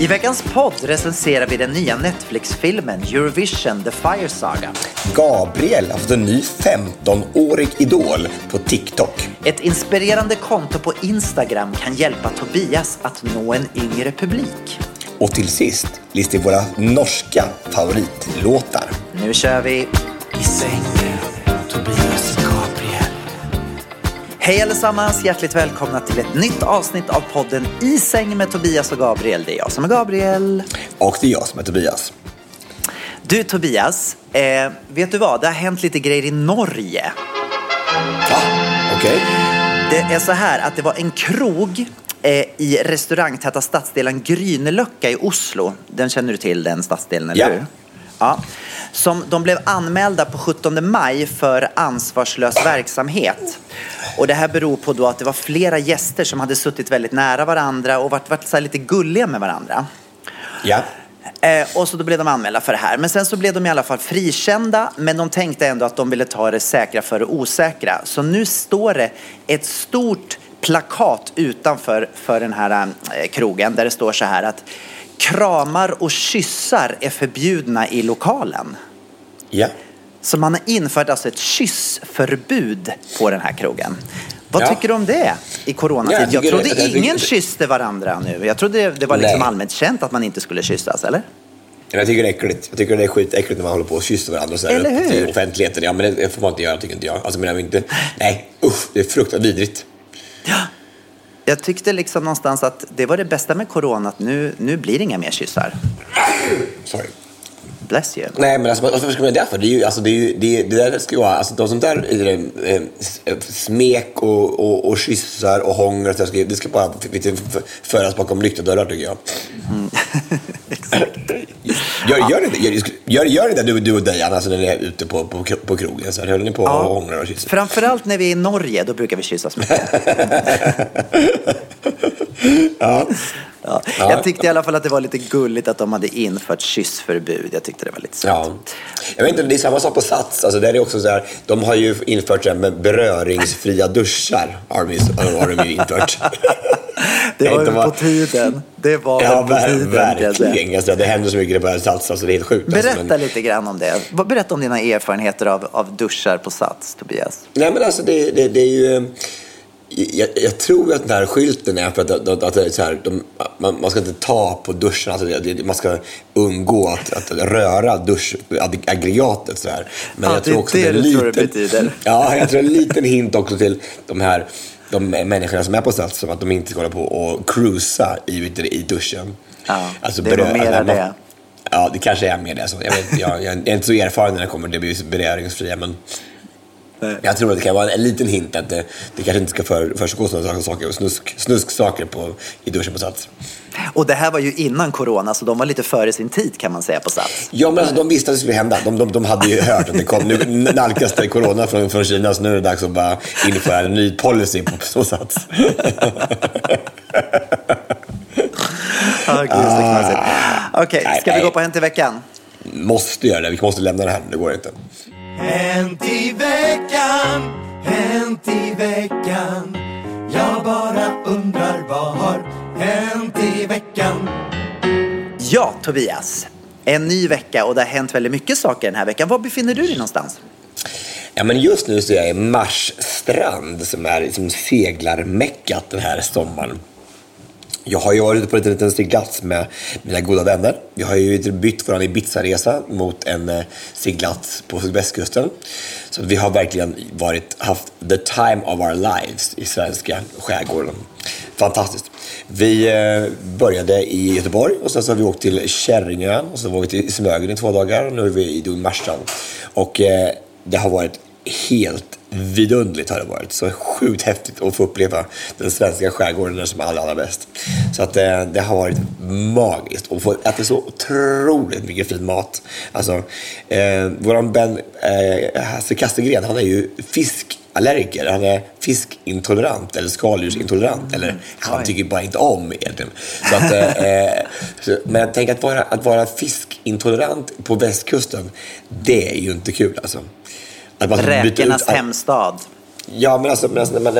I veckans podd recenserar vi den nya Netflix-filmen Eurovision The Fire Saga. Gabriel har fått en ny 15-årig idol på TikTok. Ett inspirerande konto på Instagram kan hjälpa Tobias att nå en yngre publik. Och till sist listar vi våra norska favoritlåtar. Nu kör vi I säng med Tobias. Hej allesammans, hjärtligt välkomna till ett nytt avsnitt av podden I säng med Tobias och Gabriel. Det är jag som är Gabriel. Och det är jag som är Tobias. Du Tobias, eh, vet du vad? Det har hänt lite grejer i Norge. Va? Okej. Det är så här att det var en krog eh, i restaurangtäta stadsdelen Grynelöcka i Oslo. Den känner du till, den stadsdelen, eller Ja. hur? Ja. Som de blev anmälda på 17 maj för ansvarslös verksamhet. Och det här beror på då att det var flera gäster som hade suttit väldigt nära varandra och varit, varit så lite gulliga med varandra. Ja. Eh, och så då blev de anmälda för det här. Men sen så blev de i alla fall frikända. Men de tänkte ändå att de ville ta det säkra för det osäkra. Så nu står det ett stort plakat utanför för den här eh, krogen. Där det står så här att kramar och kyssar är förbjudna i lokalen. Ja. Så man har infört alltså ett kyssförbud på den här krogen. Vad Ja. tycker du om det i coronatid? Ja, jag jag, trodde det- jag tycker ingen kysste varandra nu. Jag trodde det, det var liksom Nej. allmänt känt att man inte skulle kyssas, eller? Jag tycker det är äckligt. Jag tycker det är skitäckligt när man håller på och kysser varandra så Eller upp hur? i offentligheten. Ja, men det får man inte göra, tycker inte jag. Alltså, men jag vill inte... Nej, usch, det är fruktansvärt vidrigt. Jag tyckte liksom någonstans att det var det bästa med corona, att nu, nu blir det inga mer kyssar. Sorry. Bless you. Nej, men alltså, varför ska man göra det för? Det, är ju, alltså, det, är ju, det, det där ska ju vara, alltså, de sånt där eh, eh, smek och, och, och kyssar och hångel, och så ska, det ska bara vet föras bakom lyckta dörrar tycker jag. Exakt. Gör, gör, ni det, gör, gör, det du, du och Dejan, alltså när ni är ute på, på, på krogen? Så här, höll ni på och hånglar och kysser? Framförallt när vi är i Norge, då brukar vi kyssas mycket. Ja. Ja. Jag tyckte i alla fall att det var lite gulligt att de hade infört kyssförbud. Jag tyckte det var lite. Ja. Jag vet inte, det är samma sak på Sats. Alltså, där är det också så här, de har ju infört här med beröringsfria duschar. Har de, har de ju infört. Det var vad- på tiden. Det var Ja, väl på tiden. verkligen. Alltså, det händer så mycket på Sats, alltså, det är helt sjukt. Alltså, Berätta men, lite grann om det. Berätta om dina erfarenheter av, av duschar på Sats, Tobias. nej, men alltså det, det, det är ju... Jag, jag tror att den här skylten är för att, att, att det så här, de, man, man ska inte ta på duschen, alltså det, det, man ska undgå att, att röra duschaggregatet. Så här. Men Ja, jag det tror också det att en du tror det liten, betyder. Ja, jag tror en liten hint också till de här de människorna som är på Sats, som att de inte ska hålla på och cruisa i, i duschen. Alltså, Ja, det är nog mera man- det. Ja, det kanske är mer det. Så jag, vet, jag, jag är inte så erfaren när det kommer till det beröringsfria, men jag tror att det kan vara en, en liten hint att det, det kanske inte ska för, försiggå sådana saker, snusk, snusksaker på, i duschen på Sats. Och det här var ju innan corona, så de var lite före sin tid kan man säga på Sats. Ja, men alltså, de visste att det skulle hända. De, de, de hade ju hört att det kom. Nu nalkas det corona från, från Kina, så nu är det dags att bara införa en ny policy på, på Sats. Gud, knasigt. Okej, Nej, ska vi nej. gå på Hänt i veckan? Måste göra det. Vi måste lämna det här. Det går inte. Hänt i veckan, hänt i veckan Jag bara undrar vad har hänt i veckan Ja, Tobias. En ny vecka och det har hänt väldigt mycket saker den här veckan. Var befinner du dig någonstans? Ja, men just nu så är jag i Marsstrand som är liksom seglarmäckat den här sommaren. Jag har ju varit ute på en liten seglats med mina goda vänner. Vi har ju bytt vår Ibiza-resa mot en eh, seglats på västkusten. Så vi har verkligen varit, haft the time of our lives i svenska skärgården. Fantastiskt. Vi eh, började i Göteborg och sen så har vi åkt till Kärringön och sen var vi till Smögen i två dagar och nu är vi i Marstrand. Och eh, det har varit helt vidunderligt har det varit. Så sjukt häftigt att få uppleva den svenska skärgården som allra, allra bäst. Så att det, eh, det har varit magiskt och få äta så otroligt mycket fin mat. Alltså, eh, våran Ben eh, Hasse Kastegren, han är ju fiskallergiker. Han är fiskintolerant eller skaldjursintolerant. Eller han tycker bara inte om egentligen. Så att, eh, eh, så, men jag tänker att vara, att vara fiskintolerant på västkusten, det är ju inte kul alltså. Räkornas ut, hemstad. Ja, men alltså, men alltså man,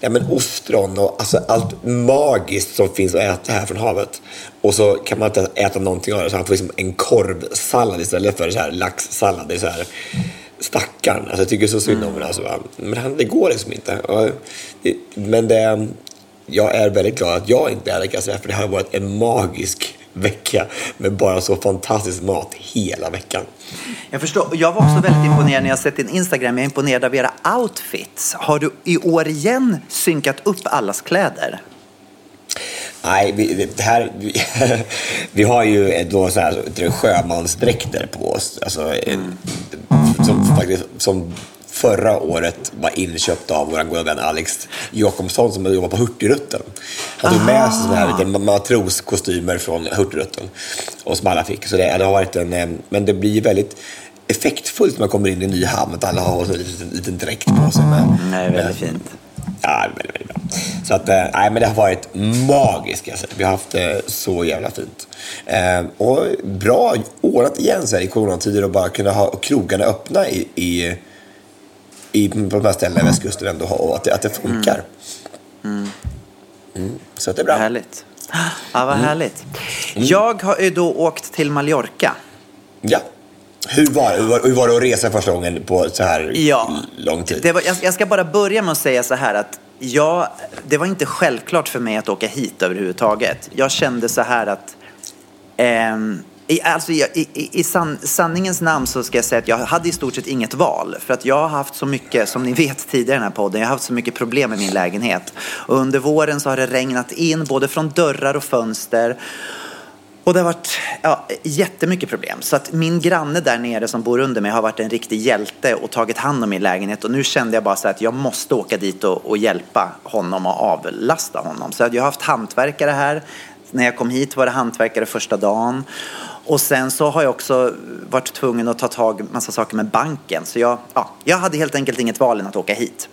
ja, men ostron och alltså, allt magiskt som finns att äta här från havet. Och så kan man inte äta någonting av det, så han får liksom en korvsallad istället för så här laxsallad. Det är så här, stackarn. Alltså, jag tycker så synd om mm. alltså, Men han, det går liksom inte. Och, men det, jag är väldigt glad att jag inte är säga, för det har varit en magisk vecka med bara så fantastisk mat hela veckan. Jag förstår. Jag var också väldigt imponerad när jag sett din Instagram. Jag är imponerad av era outfits. Har du i år igen synkat upp allas kläder? Nej, vi, det här, vi, vi har ju då så här, sjömansdräkter på oss. Alltså, mm. som, faktiskt, som förra året var inköpt av vår goda vän Alex Jakobsson som jobbar på Hurtigruten. Han tog med sig sådana här matroskostymer från Hurtigruten och som alla fick. Så det, det, har varit en, eh, men det blir väldigt effektfullt när man kommer in i en ny hamn att alla har en liten, liten dräkt på sig. Med, mm, är väldigt med, fint. Ja, väldigt, väldigt bra. Så att, eh, nej, men det har varit magiskt. Alltså. Vi har haft det så jävla fint. Eh, och bra ordnat igen så här, i coronatider och bara kunna ha krogarna öppna i, i i, på de här ställena i västkusten ändå och att det, att det funkar. Mm. Mm. Så att det är bra. Härligt. Ja, vad mm. härligt. Jag har ju då åkt till Mallorca. Ja. Hur var, hur, var, hur var det att resa första gången på så här ja, lång tid? Det var, jag, jag ska bara börja med att säga så här att ja, det var inte självklart för mig att åka hit överhuvudtaget. Jag kände så här att ehm, i, alltså, i, i, i san, sanningens namn så ska jag säga att jag hade i stort sett inget val. För att jag har haft så mycket, som ni vet tidigare i den här podden, jag har haft så mycket problem med min lägenhet. Och under våren så har det regnat in både från dörrar och fönster. Och det har varit ja, jättemycket problem. Så att min granne där nere som bor under mig har varit en riktig hjälte och tagit hand om min lägenhet. Och nu kände jag bara så att jag måste åka dit och, och hjälpa honom och avlasta honom. Så jag har haft hantverkare här. När jag kom hit var det hantverkare första dagen. Och sen så har jag också varit tvungen att ta tag i massa saker med banken. Så jag, ja, jag hade helt enkelt inget val än att åka hit.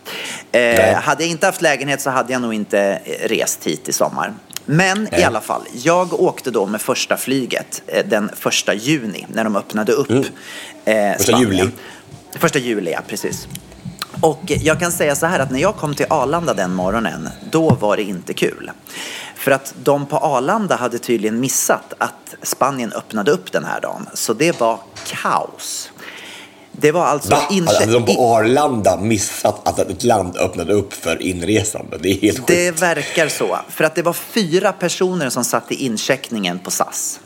Eh, hade jag inte haft lägenhet så hade jag nog inte rest hit i sommar. Men Nej. i alla fall, jag åkte då med första flyget eh, den första juni när de öppnade upp mm. eh, Första juli? Första juli, ja precis. Och jag kan säga så här att när jag kom till Arlanda den morgonen, då var det inte kul. För att de på Arlanda hade tydligen missat att Spanien öppnade upp den här dagen. Så det var kaos. Det var alltså Va? Hade de på Arlanda missat att ett land öppnade upp för inresande? Det är helt sjukt. Det verkar så. För att det var fyra personer som satt i incheckningen på SAS.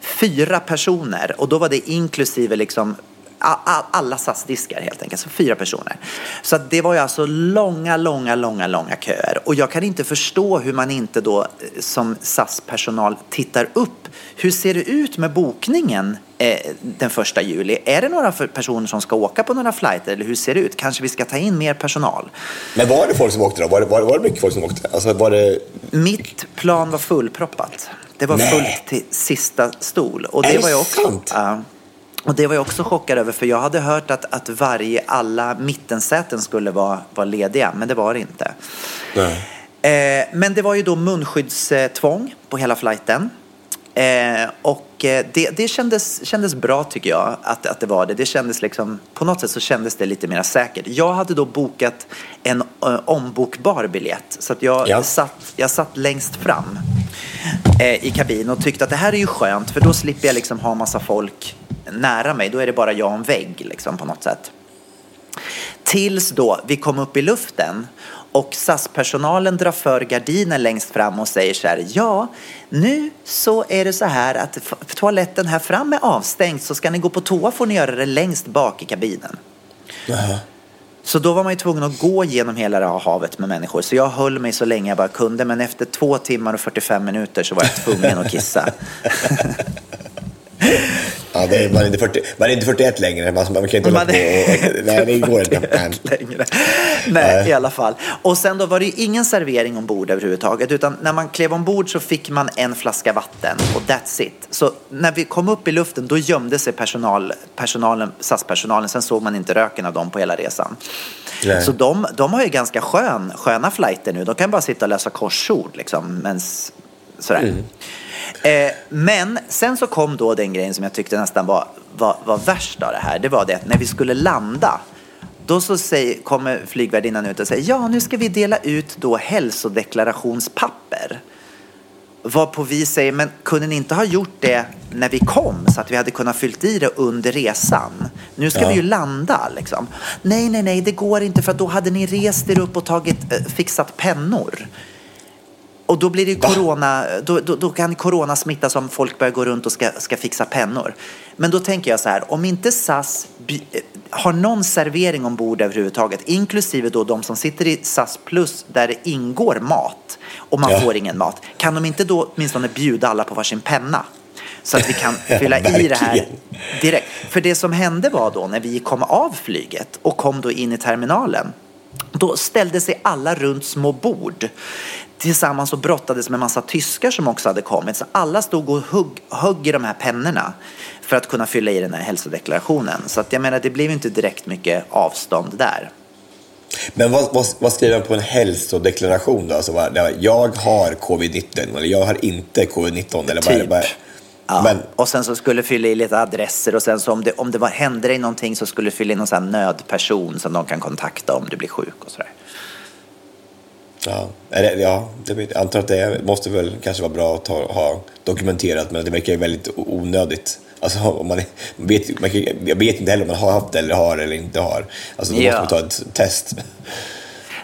Fyra personer och då var det inklusive liksom alla SAS-diskar helt enkelt, så fyra personer. Så det var ju alltså långa, långa, långa, långa köer. Och jag kan inte förstå hur man inte då eh, som SAS-personal tittar upp. Hur ser det ut med bokningen eh, den första juli? Är det några personer som ska åka på några flighter eller hur ser det ut? Kanske vi ska ta in mer personal? Men var det folk som åkte då? Var det, var det, var det mycket folk som åkte? Alltså, var det... Mitt plan var fullproppat. Det var Nej. fullt till sista stol. Och det är var det också, sant? Ja. Och det var jag också chockad över för jag hade hört att, att varje, alla mittensäten skulle vara, vara lediga, men det var det inte. Eh, men det var ju då munskyddstvång på hela flighten. Eh, och eh, det, det kändes, kändes bra tycker jag att, att det var det. Det kändes liksom, på något sätt så kändes det lite mer säkert. Jag hade då bokat en uh, ombokbar biljett så att jag, ja. satt, jag satt längst fram eh, i kabin och tyckte att det här är ju skönt för då slipper jag liksom ha massa folk nära mig. Då är det bara jag och en vägg liksom, på något sätt. Tills då vi kom upp i luften och SAS-personalen drar för gardinen längst fram och säger så här, ja, nu så är det så här att toaletten här fram är avstängd så ska ni gå på toa får ni göra det längst bak i kabinen. Så då var man ju tvungen att gå genom hela det här havet med människor. Så jag höll mig så länge jag bara kunde, men efter två timmar och 45 minuter så var jag tvungen att kissa. Ja, det är, man, är inte 40, man är inte 41 längre. Man, man kan inte hålla Man på och, Nej, det går inte. Längre. Nej, i alla fall. Och sen då var det ju ingen servering ombord överhuvudtaget. Utan när man klev ombord så fick man en flaska vatten och that's it. Så när vi kom upp i luften då gömde sig personal, personalen, SAS-personalen. Sen såg man inte röken av dem på hela resan. Nej. Så de, de har ju ganska skön, sköna flighter nu. De kan bara sitta och läsa korsord liksom. Mens, sådär. Eh, men sen så kom då den grejen som jag tyckte nästan var, var, var värst av det här. Det var det att när vi skulle landa då så säger, kommer flygvärdinnan ut och säger ja nu ska vi dela ut då hälsodeklarationspapper. Varpå vi säger, men kunde ni inte ha gjort det när vi kom så att vi hade kunnat fyllt i det under resan? Nu ska Ja. vi ju landa liksom. Nej, nej, nej, det går inte för då hade ni rest er upp och tagit, eh, fixat pennor. Och då blir det corona, då, då, då kan corona smitta om folk börjar gå runt och ska, ska fixa pennor. Men då tänker jag så här, om inte SAS eh, har någon servering ombord överhuvudtaget, inklusive då de som sitter i SAS plus där det ingår mat och man Ja. får ingen mat, kan de inte då åtminstone bjuda alla på varsin penna? Så att vi kan fylla i det här direkt. För det som hände var då när vi kom av flyget och kom då in i terminalen då ställde sig alla runt små bord tillsammans och brottades med massa tyskar som också hade kommit. Så alla stod och hugg, högg i de här pennorna för att kunna fylla i den här hälsodeklarationen. Så att jag menar, det blev inte direkt mycket avstånd där. men vad, vad, vad skriver man på en hälsodeklaration då? Alltså, vad, jag har covid-19 eller jag har inte covid-19 eller vad? Typ. Bara, Ja. Men, Och sen så skulle fylla i lite adresser och sen så om det, om det var, hände dig någonting så skulle du fylla i någon sån här nödperson som de kan kontakta om du blir sjuk och sådär. Ja, det, ja det, jag antar att det måste väl kanske vara bra att ta, ha dokumenterat men det verkar ju väldigt onödigt. Alltså, om man, man vet, man, jag vet inte heller om man har haft det eller har eller inte har. Alltså, då Ja. måste man ta ett test.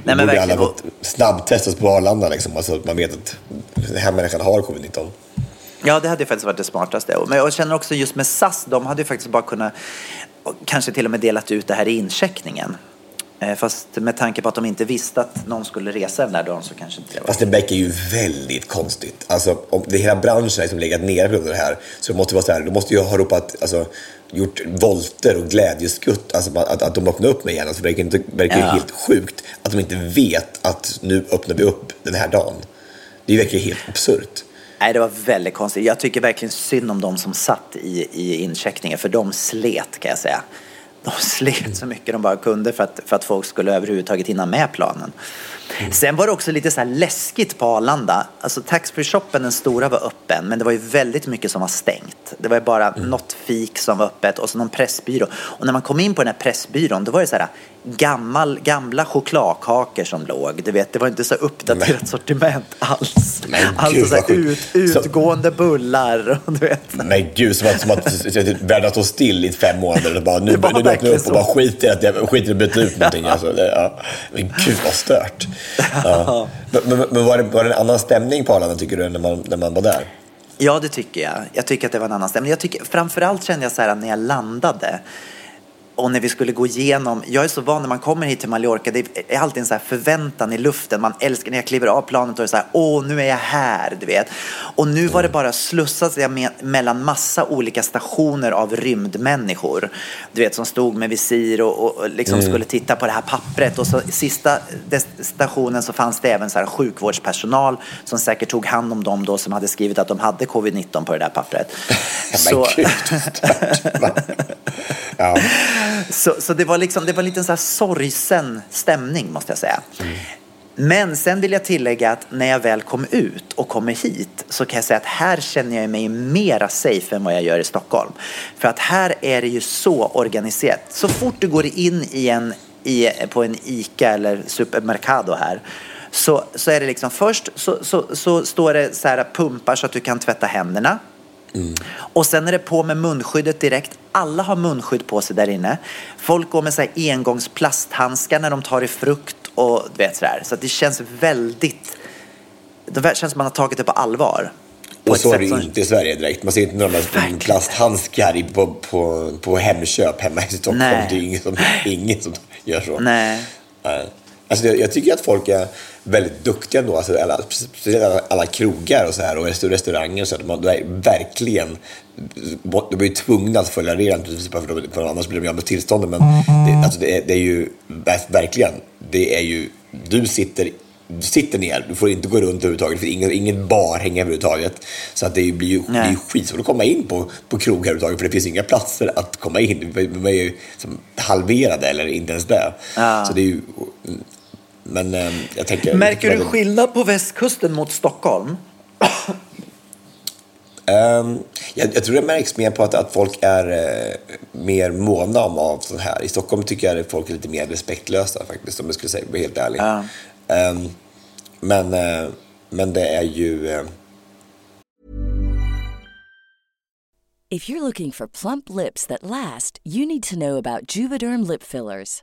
men borde verkligen. alla fått snabbtestas på Arlanda liksom, alltså att man vet att den här människan har covid-19. Ja, det hade faktiskt varit det smartaste. Men jag känner också just med SAS, de hade ju faktiskt bara kunnat kanske till och med delat ut det här i incheckningen. Eh, Fast med tanke på att de inte visste att någon skulle resa den där dagen så kanske inte det var... Fast det verkar ju väldigt konstigt. Alltså, om det hela branschen är liksom legat nere på det här, så det måste vara så här, de måste ju ha ropat, alltså, gjort volter och glädjeskutt, alltså att, att de öppnar upp med igen. Alltså, det verkar, inte, verkar ju Ja. helt sjukt att de inte vet att nu öppnar vi upp den här dagen. Det verkar ju helt absurt. Nej, det var väldigt konstigt. Jag tycker verkligen synd om de som satt i, i incheckningen, för de slet kan jag säga. De slet så mycket de bara kunde för att, för att folk skulle överhuvudtaget hinna med planen. Sen var det också lite så läskigt på Arlanda. Alltså taxfree-shoppen, den stora, var öppen, men det var ju väldigt mycket som var stängt. Det var ju bara något fik som var öppet och så någon pressbyrå. Och när man kom in på den här pressbyrån, då var det så här gammal, gamla chokladkakor som låg. Du vet, det var inte så uppdaterat Men- sortiment alls. Men Alltså gud, så här ut, Så- utgående bullar och du vet. Men gud, som att, som att så- så- världen står still i fem månader och bara nu, Det nu öppnar upp och så. bara skiter i att jag skiter i att byta ut någonting. Alltså, det, ja. Men gud vad stört. Ja. Men, men, men var, det, var det en annan stämning på Arlanda tycker du när man, när man var där? Ja, det tycker jag. Jag tycker att det var en annan stämning. Jag tycker, framförallt kände jag så här när jag landade och när vi skulle gå igenom, jag är så van när man kommer hit till Mallorca, det är alltid en så förväntan i luften. Man älskar när jag kliver av planet och det är så här, åh nu är jag här, du vet. Och nu var det bara slussas jag med, mellan massa olika stationer av rymdmänniskor. Du vet, som stod med visir och, och, och liksom skulle titta på det här pappret. Och så sista stationen så fanns det även så här sjukvårdspersonal som säkert tog hand om dem då som hade skrivit att de hade covid-19 på det där pappret. Men gud. ja. Så, så det var liksom, det var en liten så här sorgsen stämning måste jag säga. Men sen vill jag tillägga att när jag väl kom ut och kommer hit så kan jag säga att här känner jag mig mera safe än vad jag gör i Stockholm. För att här är det ju så organiserat. Så fort du går in i en, i, på en ICA eller Supermercado här så, så är det liksom först så, så, så står det så här pumpar så att du kan tvätta händerna. Och sen är det på med munskyddet direkt. Alla har munskydd på sig där inne. Folk går med så här engångsplasthandskar när de tar i frukt och du vet sådär. Så att det känns väldigt... Det känns som man har tagit det på allvar. På Och så är det som- inte i Sverige direkt. Man ser inte några plasthandskar på, på, på Hemköp hemma i Stockholm. Nej. Det är ingen som, ingen som gör så. Nej. Alltså, jag, jag tycker att folk är väldigt duktiga ändå. Alltså, alla, speciellt alla, alla krogar och, så här, och restaur- restauranger. och Så här, de, är verkligen... De är ju tvungna att följa reglerna, för, de- för annars blir de ju av med tillstånden. Men det, alltså, det, är, det är ju ver- verkligen... Det är ju... Du sitter, du sitter ner, du får inte gå runt överhuvudtaget. Finns ingen, ingen bar hänger överhuvudtaget. Så att det blir ju, det är ju skitsvårt att komma in på, på krogar överhuvudtaget. För det finns inga platser att komma in. De är ju som halverade eller inte ens det. Ja. Så det är ju... Men eh, jag tänker... Märker du skillnad på västkusten mot Stockholm? Ehm, jag, jag tror det märks mer på att, att folk är eh, mer måna om av sånt här. I Stockholm tycker jag att folk är lite mer respektlösa faktiskt, om jag skulle säga, vara helt ärlig. Ja. Ehm, men, eh, men det är ju... eh, If you're looking for plump lips that last, you need to know about Juvederm lip fillers.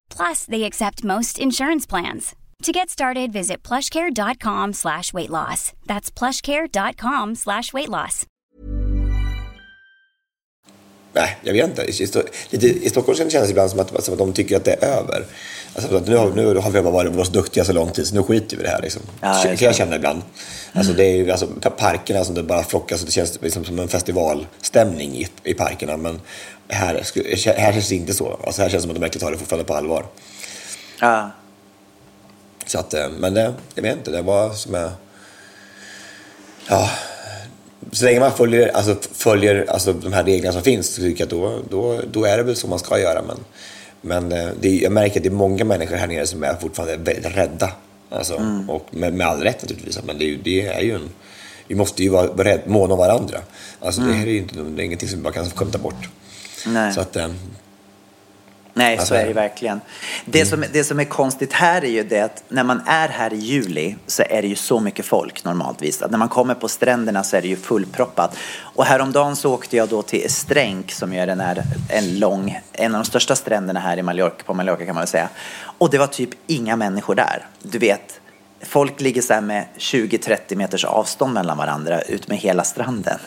Plus, they accept most insurance plans. To get started, visit plushcare.com slash weight loss. That's plushcare.com slash weight loss. Nej, jag vet inte. I, Sto- I Stockholm känns det ibland som att, som att de tycker att det är över. Alltså, nu, har, nu har vi bara varit varit duktiga så lång tid, så nu skiter vi i det här. Liksom. Ja, Så kan jag känna ibland. Alltså, det är ju, alltså, pa- parkerna som det bara flockas, och det känns liksom som en festivalstämning i, i parkerna. Men här, här känns det inte så. Alltså, här känns det som att de verkligen tar det fortfarande på allvar. Ja. Så att, eh, men det, jag vet inte, det var som jag... Ja, så länge man följer, alltså, följer alltså, de här reglerna som finns så tycker jag att då, då, då är det väl så man ska göra. Men, men eh, det, är- jag märker att det är många människor här nere som är fortfarande väldigt rädda. Alltså, Och med, med all rätt naturligtvis. Men det är, det är ju en... Vi måste ju vara rädd, måna om varandra. Alltså, det här är ju inte, det är ingenting som vi bara kan skämta bort. Nej. Så att, eh, Nej, Alltså, så är det verkligen. Det, som, det som är konstigt här är ju det att när man är här i juli så är det ju så mycket folk normaltvis. Att när man kommer på stränderna så är det ju fullproppat. Och häromdagen så åkte jag då till Estränk som är den här, en lång, en av de största stränderna här i Mallorca, på Mallorca kan man väl säga. Och det var typ inga människor där. Du vet, folk ligger så här med 20-30 meters avstånd mellan varandra ut med hela stranden.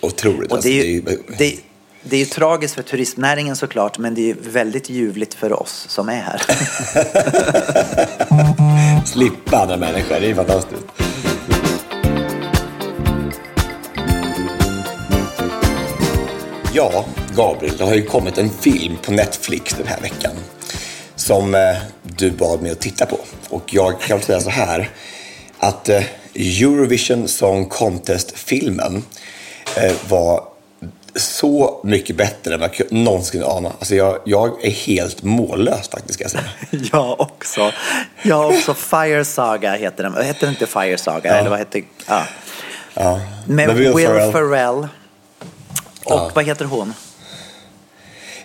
otroligt. Och alltså, det är ju, det är ju- det, det är ju tragiskt för turistnäringen såklart, men det är väldigt ljuvligt för oss som är här. Slippa andra människor, det är fantastiskt. Ja, Gabriel, det har ju kommit en film på Netflix den här veckan. som eh, du bad mig att titta på. Och jag kan säga så här att eh, Eurovision Song Contest-filmen eh, var så mycket bättre än jag någonsin kunde ana. Alltså jag, jag är helt mållös faktiskt, ska jag säga. Jag också. Jag också. Fire Saga heter den. Hette den inte Fire Saga? Eller vad hette ja. Ja. Med Men Will, Ferrell- Ferrell. Och Ja. vad heter hon?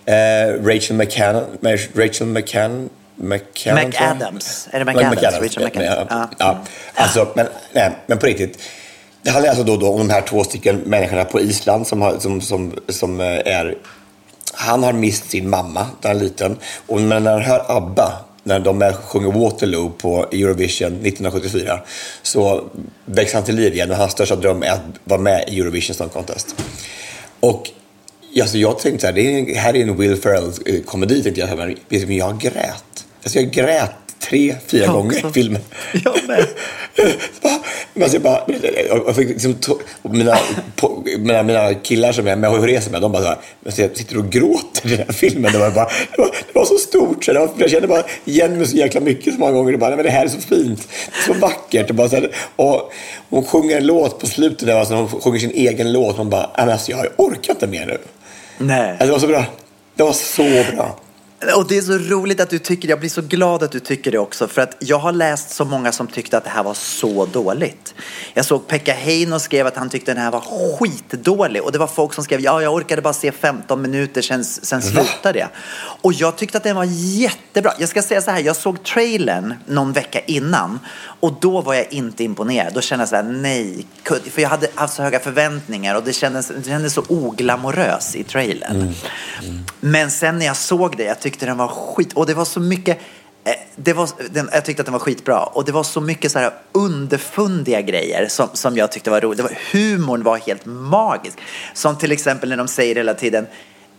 Eh, Rachel McCann, Rachel McCann, McCann. McAdams. Är det Mc- McAdams? McAdams, Rachel ja, McAdams. Ja, Ja. ja. Alltså, men, nej, men på riktigt. Det handlar alltså då, då om de här två stycken människorna på Island som, har, som, som, som eh, är... Han har mist sin mamma när han är liten. Och när han hör ABBA, när de är, sjunger Waterloo på Eurovision 1974, så växer han till liv igen och hans största dröm är att vara med i Eurovision Song Contest. Och alltså, jag tänkte så här, det här är en Will Ferrell-komedi, eh, tänkte jag. Men jag grät. Alltså, jag grät tre, fyra Jag gånger också. i filmen. Jag med. Jag bara, jag fick liksom, mina, mina, mina killar som är med och reser med, de bara så här, jag sitter och gråter i den här filmen. Det var, bara, det var, det var så stort, så var, jag kände bara igen mig så jäkla mycket så många gånger. Det, bara, nej, men det här är så fint, det är så vackert. Och bara, så här, och hon sjunger en låt på slutet, där, alltså, hon sjunger sin egen låt. Man bara, alltså, jag orkar inte mer nu. Nej. Alltså, det var så bra. Det var så bra. Och det är så roligt att du tycker det. Jag blir så glad att du tycker det också. För att jag har läst så många som tyckte att det här var så dåligt. Jag såg Pekka Heino skrev att han tyckte den här var skitdålig. Och det var folk som skrev ja, jag orkade bara se 15 minuter, sen, sen slutade jag. Och jag tyckte att den var jättebra. Jag ska säga så här, jag såg trailern någon vecka innan. Och då var jag inte imponerad. Då kände jag så här, nej. För jag hade haft så höga förväntningar och det kändes, det kändes så oglamorös i trailern. Men sen när jag såg det, jag tyckte den var skit. Och det var så mycket, eh, det var, den, jag tyckte att den var skitbra. Och det var så mycket så här underfundiga grejer som, som jag tyckte var roligt. Det var, humorn var helt magisk. Som till exempel när de säger hela tiden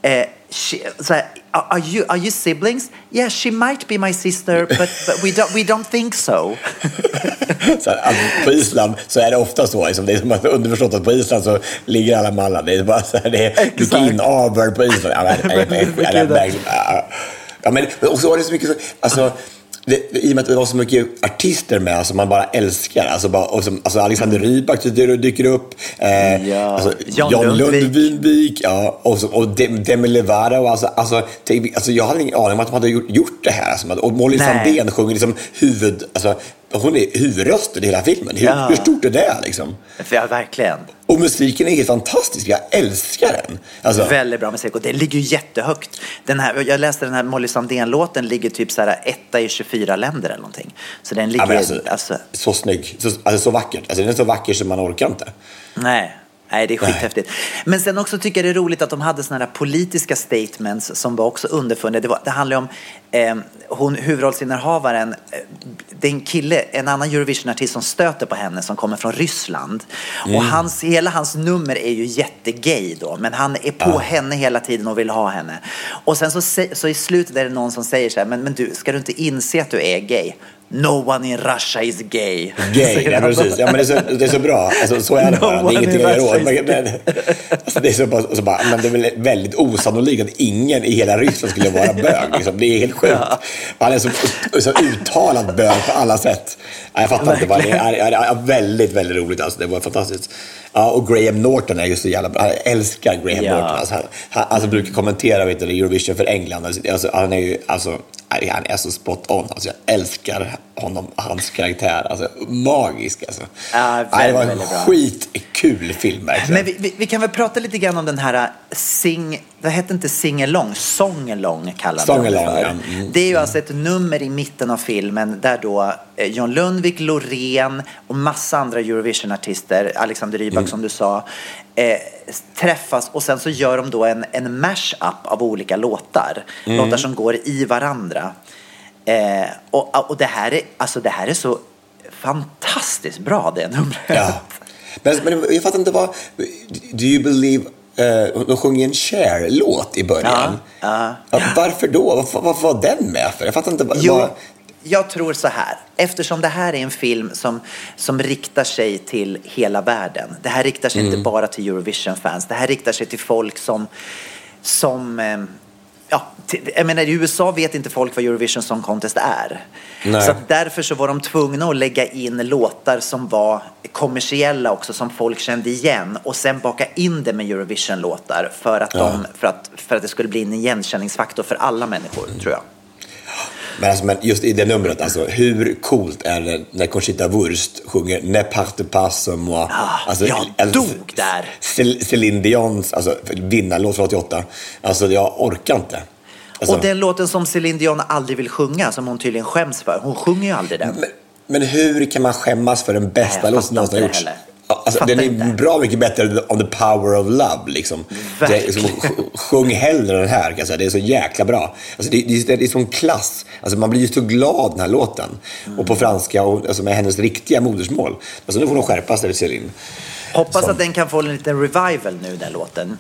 Eh, she, här, are, you, are you siblings? Yeah, she might be my sister, but, but we, don't, we don't think so. Så alltså, på Island så är det ofta så. Liksom, det är som att underförstått att på Island så ligger alla mallar. Det är bara så här, det är Aber på Island. Ja, men, nej, nej, nej, nej, ja. Ja, men men också var det så mycket, så, alltså, det, I och med att det var så mycket artister med som man bara älskar. Alltså, bara, och som, alltså Alexander Rybak dyker, dyker upp. Eh, Ja. alltså, John John Lundvik. Lundvik. Ja, och, så, och Dem- Demi Lovato. Alltså, alltså, alltså, jag hade ingen aning om att de hade gjort, gjort det här. Alltså, och Molly Nej. Sandén sjunger liksom huvud... Alltså, hon är huvudrösten i hela filmen. Hur, Ja. hur stort är det liksom? Ja, verkligen. Och musiken är helt fantastisk. Jag älskar den. Alltså, Väldigt bra musik och det ligger ju jättehögt. Den här, jag läste den här Molly Sandén-låten ligger typ så här etta i 24 länder eller någonting. Så den ligger, ja, alltså, alltså, så snygg. Så, alltså, så vackert. Alltså, den är så vacker som man orkar inte. nej. Nej, det är skithäftigt. Men sen också tycker jag det är roligt att de hade såna här politiska statements som var också underfundiga. Det, var, det handlar om eh, hon, huvudrollsinnehavaren, eh, det är en kille, en annan Eurovision-artist som stöter på henne som kommer från Ryssland. Och hans, hela hans nummer är ju jättegay då, men han är på henne hela tiden och vill ha henne. Och sen så, så i slutet är det någon som säger så här, men, men du, ska du inte inse att du är gay? No one in Russia is gay. Gay, ja, precis. Ja, men det, är så, det är så bra. Alltså, så är det No bara. Det är ingenting in att göra åt. Men, men, alltså, det är så bara, så bara, men det är väl väldigt osannolikt att ingen i hela Ryssland skulle vara bög. Liksom. Det är helt sjukt. Han är så, så uttalad bög på alla sätt. Ja, Jag fattar inte. Vad det är, är, är väldigt, väldigt roligt. Alltså, det var fantastiskt. Ja, och Graham Norton är ju så jävla bra. Jag älskar Graham Ja. Norton. Alltså, han, han alltså, brukar kommentera vet du, Eurovision för England. Alltså, han är ju alltså, han är så spot on. Alltså, jag älskar honom, hans karaktär. Alltså, magisk alltså. Ja, Nej, det var en väldigt skitkul film verkligen. Men vi, vi, vi kan väl prata lite grann om den här äh, sing... Det hette inte sing-along, song-along kallade de det Song-along, för. ja. Mm. Det är ju alltså ett nummer i mitten av filmen där då eh, John Lundvik, Loreen och massa andra Eurovision-artister, Alexander Rybak Mm. som du sa, eh, träffas och sen så gör de då en, en mash-up av olika låtar. Mm. Låtar som går i varandra. Eh, och, och det här är, alltså det här är så fantastiskt bra det numret. Ja. Men, men jag fattar inte vad... Do you believe... Uh, de sjunger en Cher-låt i början. Ja, Ja, varför då? Varför, varför var den med för? Jag fattar inte. Vad, Jo, jag tror så här. Eftersom det här är en film som, som riktar sig till hela världen. Det här riktar sig Mm. inte bara till Eurovision-fans. Det här riktar sig till folk som, som eh, ja, jag menar i USA vet inte folk vad Eurovision Song Contest är. Nej. Så därför så var de tvungna att lägga in låtar som var kommersiella också, som folk kände igen och sen baka in det med Eurovision-låtar för att, de, för, att, för att det skulle bli en igenkänningsfaktor för alla människor, tror jag. Men, alltså, men just i det numret, alltså, hur coolt är det när Conchita Wurst sjunger Ne parte pas som moi? alltså, jag dog där. Cel- Céline Dions alltså, vinnarlåt från 88. Alltså, jag orkar inte. Alltså, Och den låten som Céline Dion aldrig vill sjunga, som hon tydligen skäms för, hon sjunger ju aldrig den. men, men hur kan man skämmas för den bästa Nej, jag låt som någonsin har gjorts? heller. Alltså, den är inte. bra mycket bättre än On the power of love. Liksom. Det sj- sjung hellre den här. Kan jag säga. Det är så jäkla bra. Alltså, det, det, det är sån klass. Alltså, man blir ju så glad den här låten. Och på franska, och, alltså, med hennes riktiga modersmål. Alltså, nu får hon skärpa sig, Céline. Hoppas Som- att den kan få en liten revival nu, den låten.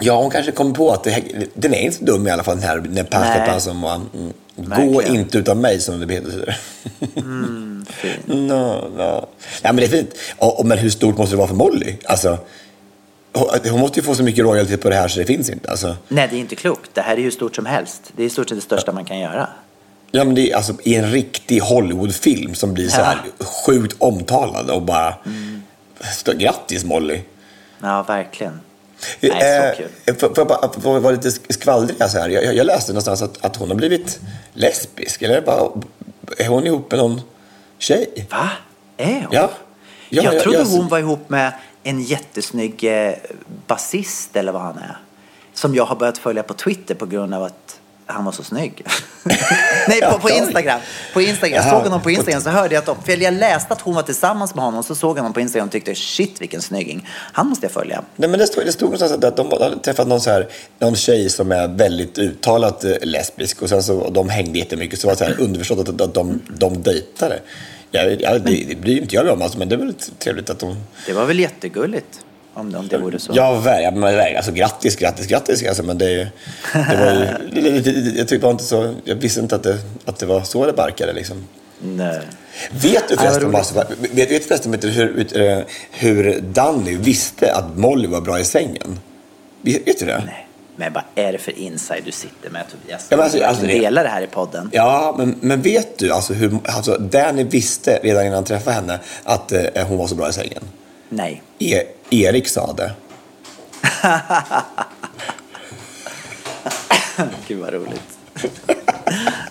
Ja, hon kanske kom på att det, den är inte så dum i alla fall, den här. Ne pas Nej. pas som moi. Mm. Gå inte utan mig, som det heter. Mm, no, no. Ja, men det är fint. Och, men hur stort måste det vara för Molly? Alltså, hon, måste ju få så mycket royalty på det här så det finns inte. Alltså, Nej, det är inte klokt. Det här är ju stort som helst. Det är i stort sett det största man kan göra. ja, men det är alltså i en riktig Hollywoodfilm som blir så här sjukt omtalad och bara... Stå, grattis Molly! Ja, verkligen. Nej, så kul. Eh, Får får jag bara jag vara lite skvallrig så här? Jag, jag läste någonstans att, att hon har blivit lesbisk. Eller bara, är hon ihop med någon tjej? Va? Är hon? Ja. ja jag trodde jag- hon var ihop med en jättesnygg eh, basist eller vad han är. Som jag har börjat följa på Twitter på grund av att han var så snygg. Nej, på, på. Instagram. På Instagram. Jag såg honom på Instagram så hörde jag att de, för jag läste att hon var tillsammans med honom så såg jag honom på Instagram och tyckte shit vilken snygging. Han måste jag följa. Nej, men det stod, det stod någonstans att de hade träffat någon, så här, någon tjej som är väldigt uttalat eh, lesbisk och sen så och de hängde jättemycket så var det så här underförstått att, att de, de dejtade. Ja, ja, det, det bryr inte jag mig om, alltså, men det är väl trevligt att de... Det var väl jättegulligt om, om det vore så. Ja, ver- ja, men, ver- alltså, grattis, grattis, grattis. Alltså, men det, det var ju, jag, tyckte inte så, jag visste inte att det, att det var så det barkade. Liksom. Nej. Vet du förresten, vad roligt. bara, så- vet, vet du förresten vet du hur, hur, hur Danny visste att Molly var bra i sängen? Vet, du det? Nej. Men vad är det för inside du sitter med Tobias? Ja, men alltså- alltså det- Dela det här i podden. Ja, men, men vet du alltså hur alltså, Danny visste redan innan han träffade henne att eh, hon var så bra i sängen? Nej. E, Erik sa det. Gud vad roligt.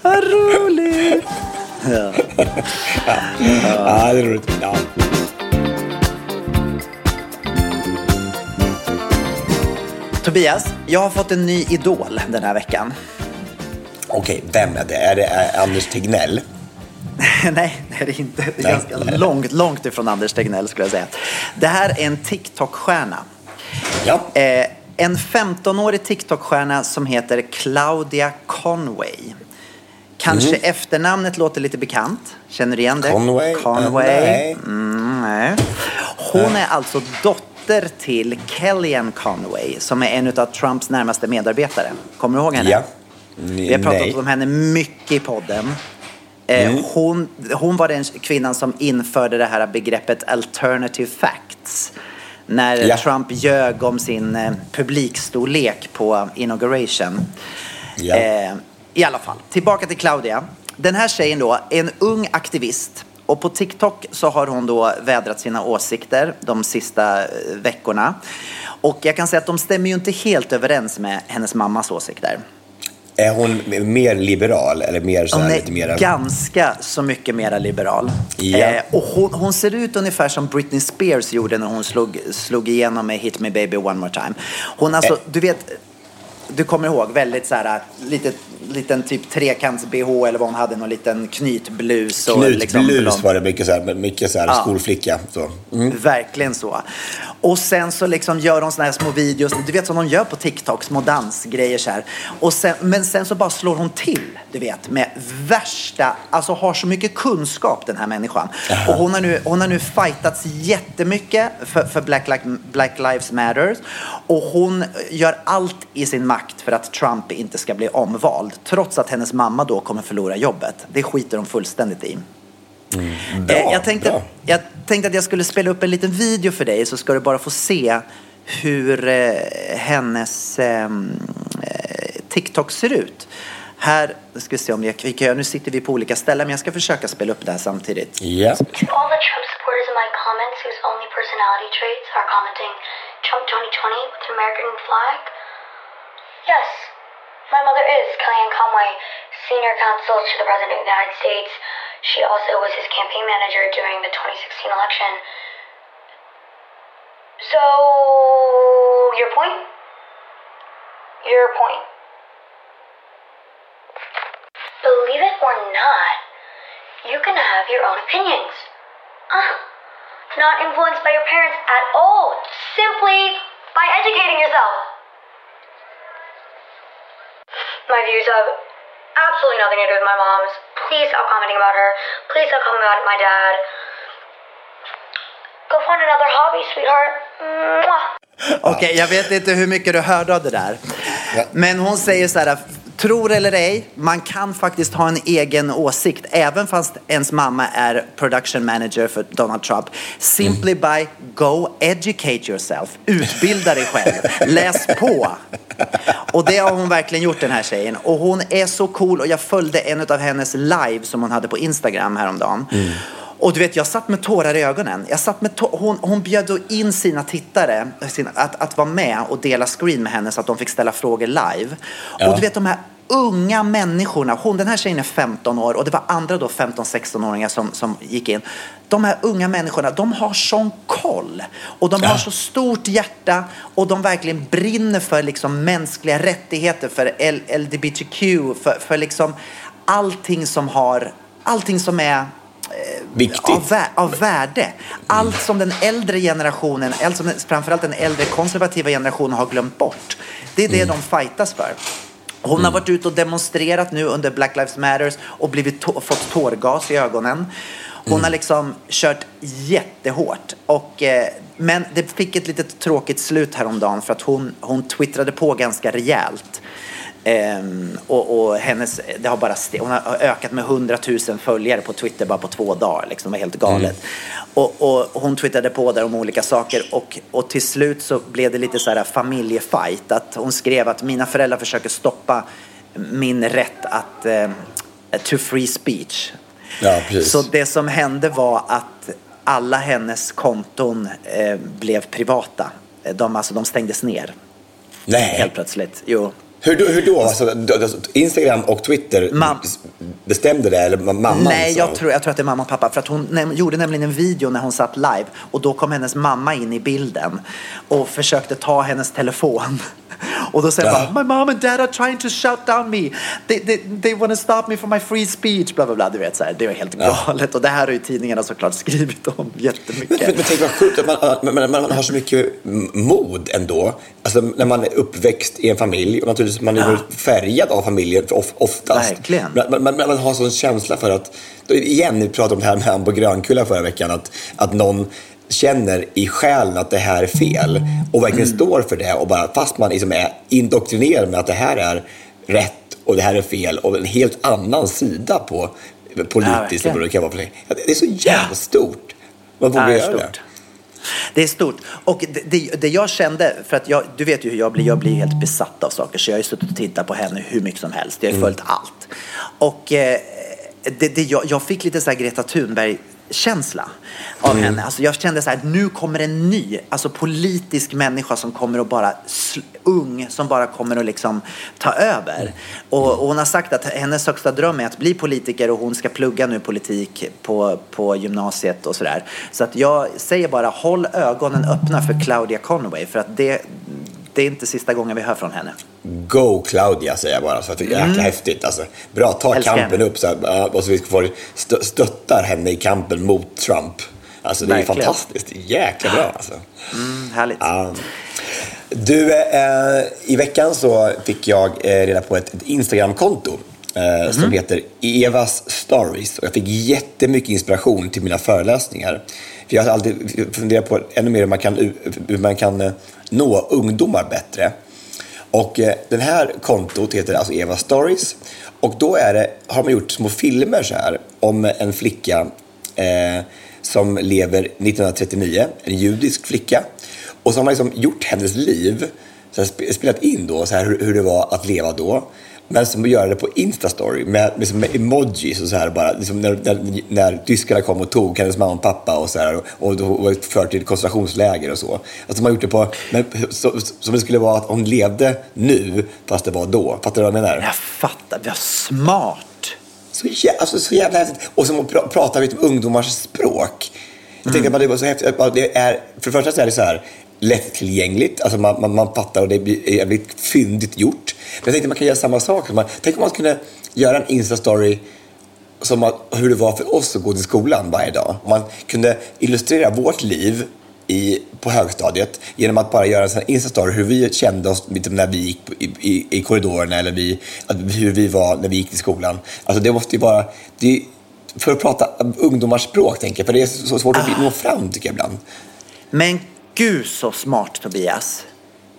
vad roligt! Ja. Ja, det är roligt. Ja. Tobias, jag har fått en ny idol den här veckan. Okej, vem är det? Är det Anders Tegnell? Nej, det är det inte. Det är Nej. ganska långt, långt ifrån Anders Tegnell skulle jag säga. Det här är en TikTok-stjärna. Ja. Eh, en 15-årig TikTok-stjärna som heter Claudia Conway. Kanske efternamnet låter lite bekant. Känner du igen det? Conway? Conway. Nej. Mm, nej. Hon är alltså dotter till Kellyanne Conway som är en av Trumps närmaste medarbetare. Kommer du ihåg henne? Ja. Vi har pratat Nej. Mm. om henne mycket i podden. Eh, hon, hon var den kvinnan som införde det här begreppet alternative facts. När Ja. Trump ljög om sin eh, publikstorlek på inauguration. Ja. Eh, I alla fall, tillbaka till Claudia. Den här tjejen då är en ung aktivist. Och på TikTok så har hon då vädrat sina åsikter de sista eh, veckorna. Och jag kan säga att de stämmer ju inte helt överens med hennes mammas åsikter. Är hon mer liberal eller mer så Hon är lite mer... ganska så mycket mera liberal. Ja. Eh, och hon, hon ser ut ungefär som Britney Spears gjorde när hon slog, slog igenom med Hit Me Baby One More Time. Hon alltså, Eh. du vet, du kommer ihåg, väldigt så här, lite, liten typ trekants-bh eller vad hon hade, någon liten knytblus. och liksom Knutblus blond. var det mycket så här, mycket så här Ja. skolflicka. Så. Mm. Verkligen så. Och sen så liksom gör de såna här små videos, du vet som de gör på TikTok, små dansgrejer så här. Och sen, men sen så bara slår hon till, du vet, med värsta, alltså har så mycket kunskap den här människan. Och hon har nu, hon har nu fightats jättemycket för, för Black, Black Lives Matter. Och hon gör allt i sin makt för att Trump inte ska bli omvald. Trots att hennes mamma då kommer förlora jobbet. Det skiter de fullständigt i. Bra, Eh, jag, tänkte, bra. jag tänkte att jag skulle spela upp en liten video för dig så ska du bara få se hur eh, hennes eh, eh, TikTok ser ut. Här ska vi se om jag, vi kan nu sitter vi på olika ställen men jag ska försöka spela upp det här samtidigt. To all the Trump supporters in my comments whose only personality traits are commenting Trump 2020 with an American flag. Yes, my mother is Kellyanne Conway, senior counsel to the President of the United States. She also was his campaign manager during the 2016 election. So, your point? Your point. Believe it or not, you can have your own opinions. Uh, not influenced by your parents at all, simply by educating yourself. My views have absolutely nothing to do with my mom's. Please stop commenting about her. Please stop commenting about my dad. Go find another hobby, sweetheart. Mwah. Okej, jag vet inte hur mycket du hörde av det där. Men hon säger så här, tror eller ej, man kan faktiskt ha en egen åsikt även fast ens mamma är production manager för Donald Trump. Simply by go educate yourself. Utbilda dig själv. Läs på. Och det har hon verkligen gjort den här tjejen. Och hon är så cool och jag följde en av hennes live som hon hade på Instagram häromdagen. Och du vet, jag satt med tårar i ögonen. Jag satt med hon, hon bjöd in sina tittare sina, att, att vara med och dela screen med henne så att de fick ställa frågor live. Ja. Och du vet de här unga människorna, hon, den här tjejen är 15 år och det var andra då 15-16-åringar som, som gick in. De här unga människorna, de har sån koll och de har så stort hjärta och de verkligen brinner för liksom mänskliga rättigheter, för L- LGBTQ, för, för liksom allting som har, allting som är Viktigt. av, vä- av värde. Allt som den äldre generationen, allt som framförallt den äldre konservativa generationen har glömt bort. Det är det Mm. de fightas för. Hon har varit ute och demonstrerat nu under Black Lives Matters och blivit fått tårgas i ögonen. Hon Mm. har liksom kört jättehårt. Och, eh, men det fick ett litet tråkigt slut häromdagen för att hon, hon twittrade på ganska rejält. Ehm, och, och hennes, det har bara hon har ökat med 100 000 följare på Twitter bara på två dagar. Liksom, det var helt galet. Och, och hon twittrade på där om olika saker och, och till slut så blev det lite så här familjefight. Att hon skrev att mina föräldrar försöker stoppa min rätt att eh, to free speech. Ja. Så det som hände var att alla hennes konton eh, blev privata. De, alltså, de stängdes ner Nej. helt plötsligt. Jo. Hur, hur då? Alltså, Instagram och Twitter Mam- bestämde det? Eller ma- mamman? Nej, sa? jag tror, jag tror att det är mamma och pappa. För att hon gjorde nämligen en video när hon satt live och då kom hennes mamma in i bilden och försökte ta hennes telefon. Och då säger Ja. ja. My mom and dad are trying to shut down me. They, they, they want to stop me from my free speech. Bla, bla, bla. Du vet, så här, det var helt Ja. galet. Och det här har ju tidningarna såklart skrivit om jättemycket. men, men tänk vad sjukt att man, man, man, man har så mycket mod ändå. Alltså när man är uppväxt i en familj och naturligtvis man är Ja. färgad av familjen of, oftast. Verkligen. Men man, man, har en sån känsla för att, igen, vi pratade om det här med på Grönkulla förra veckan, att, att någon känner i själen att det här är fel och verkligen Mm. står för det och bara, fast man liksom är indoktrinerad med att det här är rätt och det här är fel och en helt annan sida på politiskt vad det kan vara Det är så jävla stort. Man Ja, det är göra det. Det är stort. Och det, det, det jag kände, för att jag, du vet ju hur jag blir, jag blir helt besatt av saker. Så jag har ju suttit och tittat på henne hur mycket som helst. Jag har ju följt allt. Och eh, det, det, jag, jag fick lite så här Greta Thunberg känsla av henne. Alltså jag kände så här, nu kommer en ny, alltså politisk människa som kommer att bara, ung, som bara kommer att liksom ta över. Och, och hon har sagt att hennes högsta dröm är att bli politiker och hon ska plugga nu politik på, på gymnasiet och sådär. Så att jag säger bara, håll ögonen öppna för Claudia Conway för att det, det är inte sista gången vi hör från henne. Go Claudia säger jag bara. Så att det är jäkla häftigt. Alltså, bra, ta Mm. Älskar kampen henne. upp så här, och så vi får stö- stöttar henne i kampen mot Trump. Alltså det är Verkligen. fantastiskt. Är jäkla bra alltså. Mm, härligt. Ja. Du, eh, i veckan så fick jag eh, reda på ett, ett Instagramkonto eh, Mhm. som heter Evas Stories. Och jag fick jättemycket inspiration till mina föreläsningar. För jag har alltid funderat på ännu mer hur man kan, hur man kan eh, nå ungdomar bättre. Och eh, den här kontot heter alltså Eva Stories. Och då är det, har man gjort små filmer så här om en flicka eh, som lever 1939, en judisk flicka. Och så har man liksom gjort hennes liv så här, spelat in då, så här, hur, hur det var att leva då. Men som att göra det på Instastory med, liksom, med emojis och så här bara. Liksom när, när, när tyskarna kom och tog hennes mamma och pappa och så här. Och, och var fört till koncentrationsläger och så. Alltså har gjort det på, men, så, som det skulle vara att hon levde nu fast det var då. Fattar du vad jag menar? Jag fattar, vad smart. Så, jä, alltså, så jävla häftigt. Och som att pra, prata med ungdomars språk. Jag tänkte att det var så häftigt. Det är, för det första så är det så här lättillgängligt. Alltså man, man, man fattar och det är jävligt fyndigt gjort. Men jag tänkte att man kan göra samma sak. Man, tänk om man kunde göra en Insta-story som att, hur det var för oss att gå till skolan varje dag. Man kunde illustrera vårt liv i, på högstadiet genom att bara göra en sån här Insta-story hur vi kände oss liksom, när vi gick i, i, i korridorerna eller vi, att, hur vi var när vi gick till skolan. Alltså det måste ju vara... Det, för att prata ungdomars språk, tänker jag, för det är så svårt att nå fram, tycker jag ibland. Men gud så smart Tobias.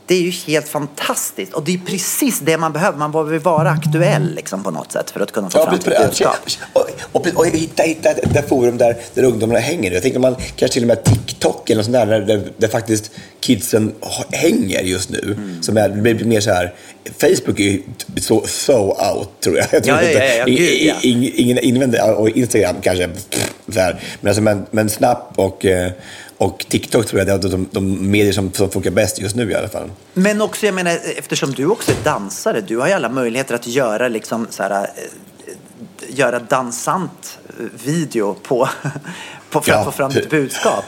Det är ju helt fantastiskt och det är precis det man behöver. Man behöver vara aktuell liksom, på något sätt för att kunna få fram sitt budskap. Och, och, och, hitta, hitta ett forum där, där ungdomarna hänger. Jag tänker man kanske till och med TikTok eller något sånt där, där, där, faktiskt kidsen hänger just nu. Mm. Som är, blir mer så här, Facebook är ju så, so out tror jag. jag tror Ja, ja, inte- ja, ja, gud, ja. ing- Ingen invänder, och Instagram kanske, så här. Men, alltså, men, men Snap och, eh, och TikTok tror jag är de, de, de medier som, som funkar bäst just nu i alla fall. Men också, jag menar, eftersom du också är dansare, du har ju alla möjligheter att göra liksom så här, eh, göra dansant video på, på för att Ja. få fram ditt budskap.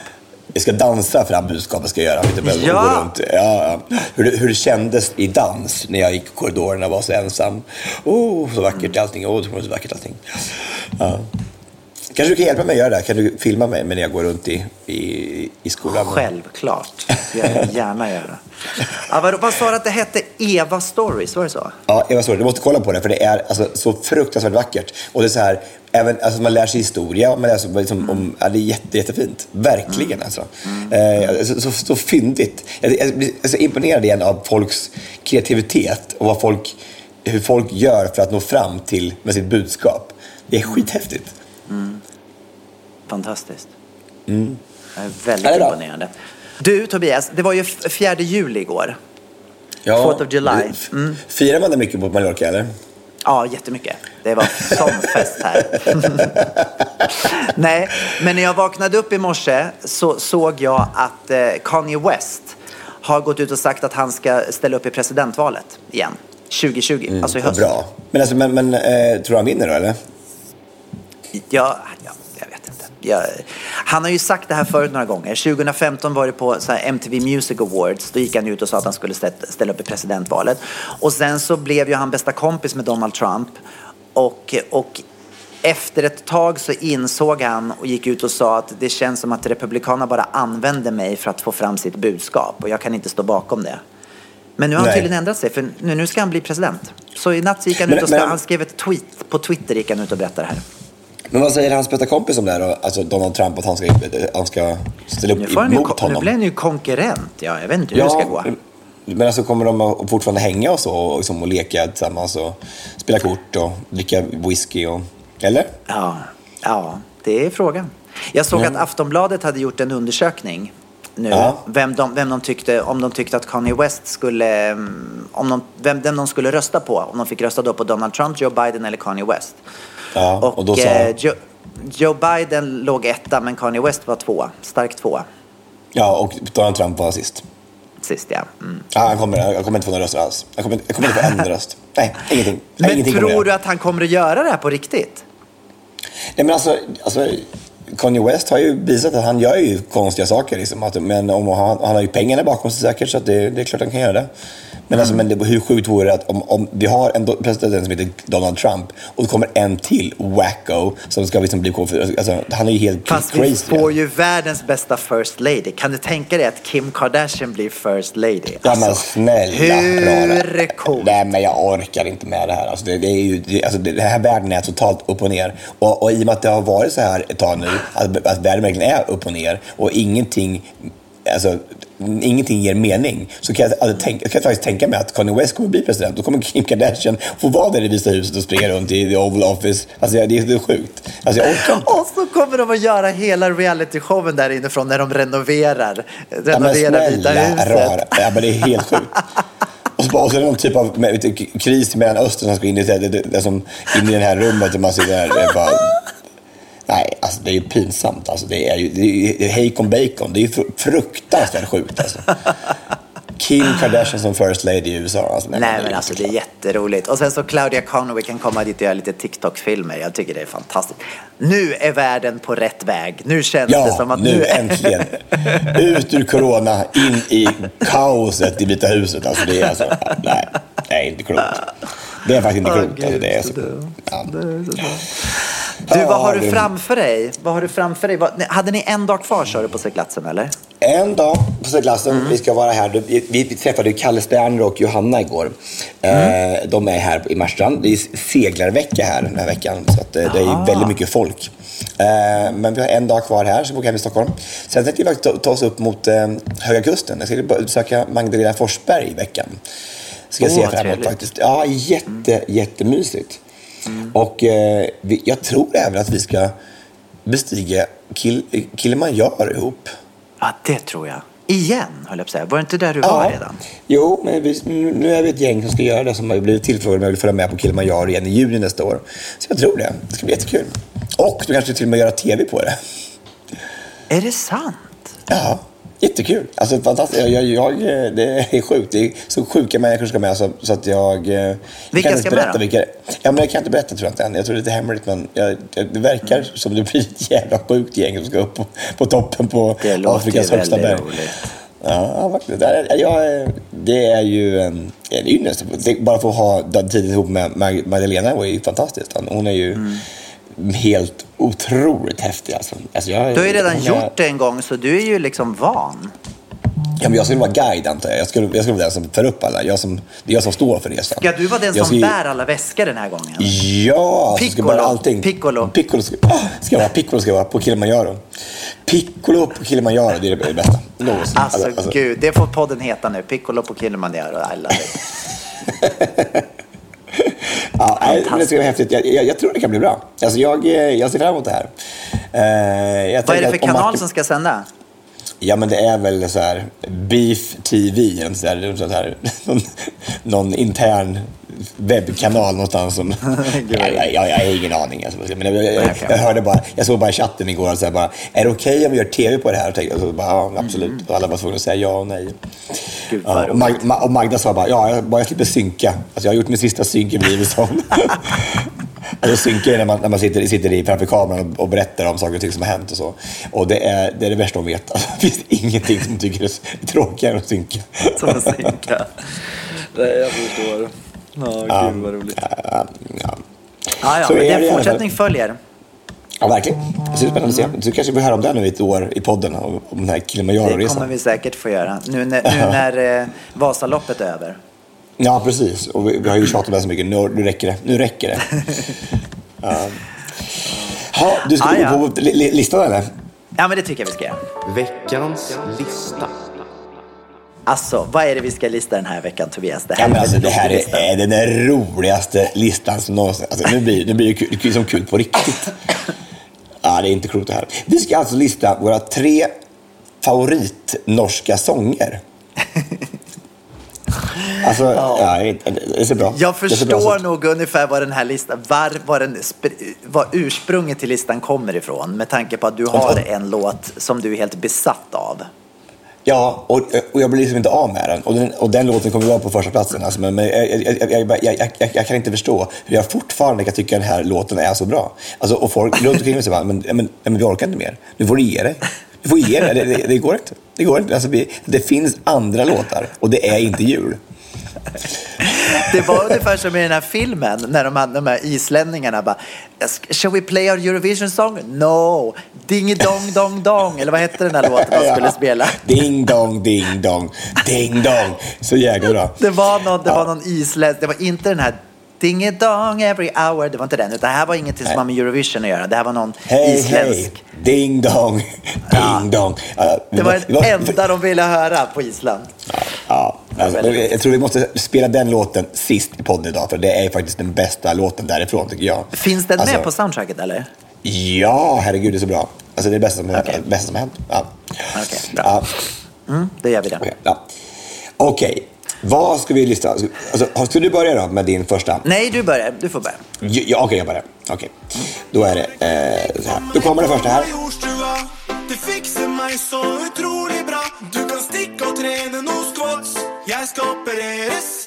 Jag ska dansa fram budskapet ska jag göra. Inte bara Ja. gå runt. Ja, ja. Hur, hur det kändes i dans när jag gick i korridorerna och var så ensam. Oh, så vackert allting. Oh, det var så vackert allting. Ja. Kanske du kan hjälpa mig att göra det här? Kan du filma mig när jag går runt i, i, i skolan? Självklart. Det vill jag gärna göra. Ja, vad, vad sa du att det hette? Eva Stories, var det så? Ja, Eva Sorge, du måste kolla på det för det är alltså, så fruktansvärt vackert. Och det är så här, även, alltså, man lär sig historia, man lär sig liksom, om, ja, det är jätte, jättefint. Verkligen alltså. Eh, så, så, så fyndigt. Jag, jag blir så imponerad igen av folks kreativitet och vad folk, hur folk gör för att nå fram till med sitt budskap. Det är skithäftigt. Fantastiskt. Mm. Det är väldigt är imponerande. Du Tobias, det var ju f- fjärde juli igår. Ja, Fourth of July. du- Firar man det mycket på Mallorca eller? Ja, jättemycket. Det var sån fest här. Nej, men när jag vaknade upp i morse så såg jag att eh, Kanye West har gått ut och sagt att han ska ställa upp i presidentvalet igen. 2020, alltså i höst. bra. Men, alltså, men, men eh, tror du han vinner då eller? Ja, jag han har ju sagt det här förut några gånger. 2015 var det på MTV Music Awards. Då gick han ut och sa att han skulle stä- ställa upp i presidentvalet. Och sen så blev ju han bästa kompis med Donald Trump. Och, och efter ett tag så insåg han och gick ut och sa att det känns som att Republikanerna bara använder mig för att få fram sitt budskap. Och jag kan inte stå bakom det. Men nu har han Nej. tydligen ändrat sig, för nu, nu ska han bli president. Så i natt gick han Men- ut och ska, men- han skrev ett tweet, på Twitter gick han ut och berättade det här. Men vad säger hans bästa kompis om det här då? Alltså Donald Trump, att han ska, han ska ställa upp han ju, emot nu honom? blir han ju konkurrent. Ja, jag vet inte hur det ska gå. Men alltså kommer de att fortfarande hänga och så och, liksom, och leka tillsammans och spela kort och dricka whisky och... Eller? Ja, ja, det är frågan. Jag såg att Aftonbladet hade gjort en undersökning nu. Ja. Vem, de, vem de tyckte, om de tyckte att Kanye West skulle, mm, om de, vem, vem de skulle rösta på. Om de fick rösta då på Donald Trump, Joe Biden eller Kanye West. Ja, Och, och då sa... eh, Joe, Joe Biden låg etta men Kanye West var tvåa. Stark tvåa Ja, och Donald Trump var sist. sist ja. Mm. Ja, han kommer, jag kommer inte få några röster alls. Jag kommer, jag kommer inte få en röst. Nej, ingenting. Men ingenting tror du att han kommer att göra det här på riktigt? Nej, men alltså, alltså, Kanye West har ju visat att han gör ju konstiga saker. Liksom. Att, men om, han, han har ju pengarna bakom sig säkert, så att det, det är klart han kan göra det. Men, alltså, men det, hur sjukt vore det att om, om vi har en president som heter Donald Trump och det kommer en till wacko som ska liksom bli alltså, Han är ju helt Fast vi crazy. får ju världens bästa first lady. Kan du tänka dig att Kim Kardashian blir first lady? Ja men Alltså, snälla hur coolt? Nej men jag orkar inte med det här. Alltså, det, det, är ju, det, alltså, det, det här världen är totalt upp och ner. Och, och i och med att det har varit så här ett tag nu, att, att världen verkligen är upp och ner och ingenting alltså, ingenting ger mening så kan jag, alltså, tänka, jag kan faktiskt tänka mig att Kanye West kommer bli president. Då kommer Kim Kardashian få vara där i Vita huset och springa runt i the Oval Office. Alltså, det är, är sjukt. Alltså, jag orkar inte. Och så kommer de att göra hela realityshowen där inifrån när de renoverar, Ja, men renoverar Vita snälla huset. Ja, men det är helt sjukt. Och så, bara- och så är det någon typ av vet kris i Mellanöstern som ska in i, det, det, det, som, in i det här rummet och man sitter där. Bara, nej, alltså det är ju pinsamt. Alltså, det är ju det är, ju- hejkon bacon. Det är ju fru- fruktansvärt sjukt. Alltså. Kim Kardashian som first lady i USA. Alltså, Nej det men alltså det är jätteroligt. Och sen så Claudia Conway kan komma dit och göra lite TikTok-filmer. Jag tycker det är fantastiskt. Nu är världen på rätt väg. Nu känns det Ja, som att nu äntligen. Ut ur corona, in i kaoset i Vita huset. Alltså, det är alltså, nej, det är inte klokt. Det är faktiskt inte klokt. Alltså, det är så, ja. Du, vad har du framför dig? Vad har du framför dig? Hade ni en dag kvar sa du på seglatsen eller? En dag på seglatsen, Mm. vi ska vara här. Vi, träffade Kalle Sterner och Johanna igår. Mm. Eh, de är här i Marstrand. Det är seglarvecka här den här veckan. Så eh, det är ju väldigt mycket folk. Eh, men vi har en dag kvar här, så vi åker hem till Stockholm. Sen tänkte vi ta, oss upp mot Höga Kusten. Jag ska besöka Magdalena Forsberg i veckan. Ska jag fram emot trevligt. faktiskt. Ja, jätte, jättemysigt. Och eh, vi, jag tror även att vi ska bestiga Kil, Kilimanjaro ihop. Ja, det tror jag. Igen, höll jag på att säga. Var det inte där du var redan? Jo, men vi, nu nu är vi ett gäng som ska göra det som har blivit tillfrågade om jag vill följa med på Kilimanjaro igen i juni nästa år. Så jag tror det. Det ska bli jättekul. Och du kanske till och med göra tv på det. Är det sant? Ja, jättekul. Alltså fantastiskt. Jag, jag, det är sjukt. Det är så sjuka människor som ska med så, så att jag... eh, Vilka kan inte ska med berätta då? Vilka, ja, men jag kan inte berätta tror jag inte än. Jag tror det är lite hemligt men jag, det verkar som det blir ett jävla sjukt gäng som ska upp på, på toppen på Afrikas högsta berg. roligt. Ja, ja, faktiskt. Det är, jag, det är ju, ju nästan, det- bara få ha tiden ihop med Mag- Magdalena var ju fantastiskt. Hon är ju helt otroligt häftig. Alltså. Alltså jag, Du har ju redan är- gjort det en gång så du är ju liksom van. Ja, men jag skulle vara guide antar jag. Jag skulle, jag skulle vara den som för upp alla. Jag som, det är jag som står för resan. Ska du vara den Jag som ska- bär alla väskor den här gången? Ja, så ska Piccolo. bara allting. Piccolo. Piccolo ska, ah, ska vara, Piccolo ska vara på Kilimanjaro. Piccolo på Kilimanjaro, det är det bästa. Någonsin. Alltså, gud, det får podden heta nu. Piccolo på Kilimanjaro. I love it. Ja, nej, men det ska vara häftigt. Jag, jag, jag tror det kan bli bra. Alltså, jag, eh, jag ser fram emot det här. Eh, Vad är det för kanal Martin- som ska sända? Ja, men det är väl så här Beef TV, eller så här, så här, någon, någon intern webbkanal någonstans. Som, jag, jag, jag, har ingen aning. Alltså. Men jag, jag, jag, hörde bara, jag såg bara i chatten igår, så här, bara, är det okej om vi gör TV på det här? Och tänkte, och så bara, ja, absolut. Och alla var tvungna att säga ja och nej. Gud, Ja, och, Mag, Ma- och Magda sa bara, ja, bara jag slipper synka. Alltså, jag har gjort min sista synk i mitt liv. sa hon. Alltså synka är när man, när man sitter, sitter i framför kameran och, och berättar om saker och ting som har hänt och så. Och det är det, är det värsta hon vet. Alltså, det finns ingenting som tycker är tråkigare än att synka. Som att synka. Nej, jag förstår. Ja, gud vad roligt. Ja, ja. Ja, ja, Så men det fortsättning följer. ja, verkligen. Det ser spännande att se. Du kanske får höra om det nu i ett år i podden, om, den här Det kommer Kilimanjaro-resan. vi säkert få göra. Nu när, nu när eh, Vasaloppet är över. Ja, precis. Och vi, vi har ju tjatat om det så mycket. Nu, nu räcker det. Nu räcker det. ja. Ha, du ska Ah, gå på li, li, listan eller? Ja, men det tycker jag vi ska göra. Veckans lista. Alltså, vad är det vi ska lista den här veckan, Tobias? Det här Ja, men är alltså, det här är, är den roligaste listan som någonsin... Alltså, nu blir nu blir det kul, kul som kul på riktigt. Ja, det är inte klokt det här. Vi ska alltså lista våra tre favoritnorska sånger. Alltså, ja. det det så bra. Jag bra förstår så- nog ungefär vad den här listan, var, var, den, var ursprunget till listan kommer ifrån. Med tanke på att du har en låt som du är helt besatt av. Ja, och, och jag blir liksom inte av med den. Och den, och den låten kommer vara på första platsen. Alltså, men men jag, jag, jag, jag, kan inte förstå hur jag fortfarande kan tycka den här låten är så bra. Alltså, och folk runt omkring mig säger men, men, men vi orkar inte mer. Nu får du ge dig. Du får ge dig. Det, det, det går inte. Det, går inte. Alltså, vi, det finns andra låtar och det är inte jul. Det var ungefär som i den här filmen när de, hade, de här islänningarna bara Shall we play our Eurovision song? No! Ding dong dong dong! Eller vad hette den här låten de skulle spela? Ding dong, ding dong, ding dong. Så jäkla bra. Det var någon, det var någon isländsk, det var inte den här Ding dong every hour. Det var inte den, utan det här var ingenting som har med Eurovision att göra. Det här var någon Hej, isländsk. hej, ding dong, ding dong. Ja, Det var det enda de ville höra på Island. Ja, alltså, jag tror vi måste spela den låten sist i podden idag, för det är faktiskt den bästa låten därifrån, tycker jag. Finns den Alltså, med på soundtracket eller? Ja, herregud, det är så bra. Alltså, det är det bästa som, Okej. bästa som hänt. Ja. Okej, bra. Ja. Mm, det gör vi det. Okej, ja. Okej, vad ska vi lyssna? Alltså, ska du börja då med din första? Nej, du börjar. Du får börja. Ja, okej, jag börjar. Okej. Då är det eh, så här. Då kommer det första här. Det fixer meg så utrolig bra. Du kan stikke og trene noe squats. Jeg skal opereres.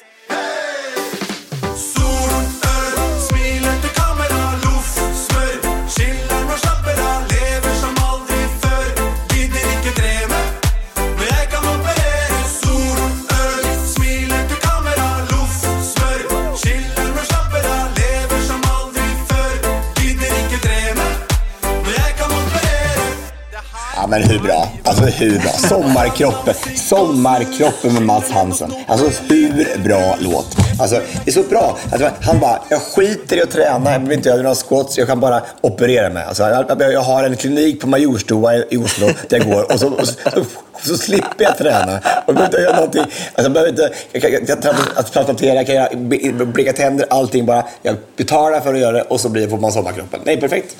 Men hur bra? Alltså hur bra? Sommarkroppen. Sommarkroppen med Mats Hansen. Alltså hur bra låt? Alltså det är så bra. Alltså, han bara, jag skiter i att träna, jag behöver inte göra några squats, jag kan bara operera mig. Alltså, jag, jag har en klinik på Majorstoa i Oslo där jag går och så, och så, så, så slipper jag träna. Och jag behöver inte göra någonting. Alltså, jag behöver inte, jag kan, jag kan transplantera, jag kan bleka tänder, allting bara. Jag betalar för att göra det och så blir, får man sommarkroppen. Nej, perfekt.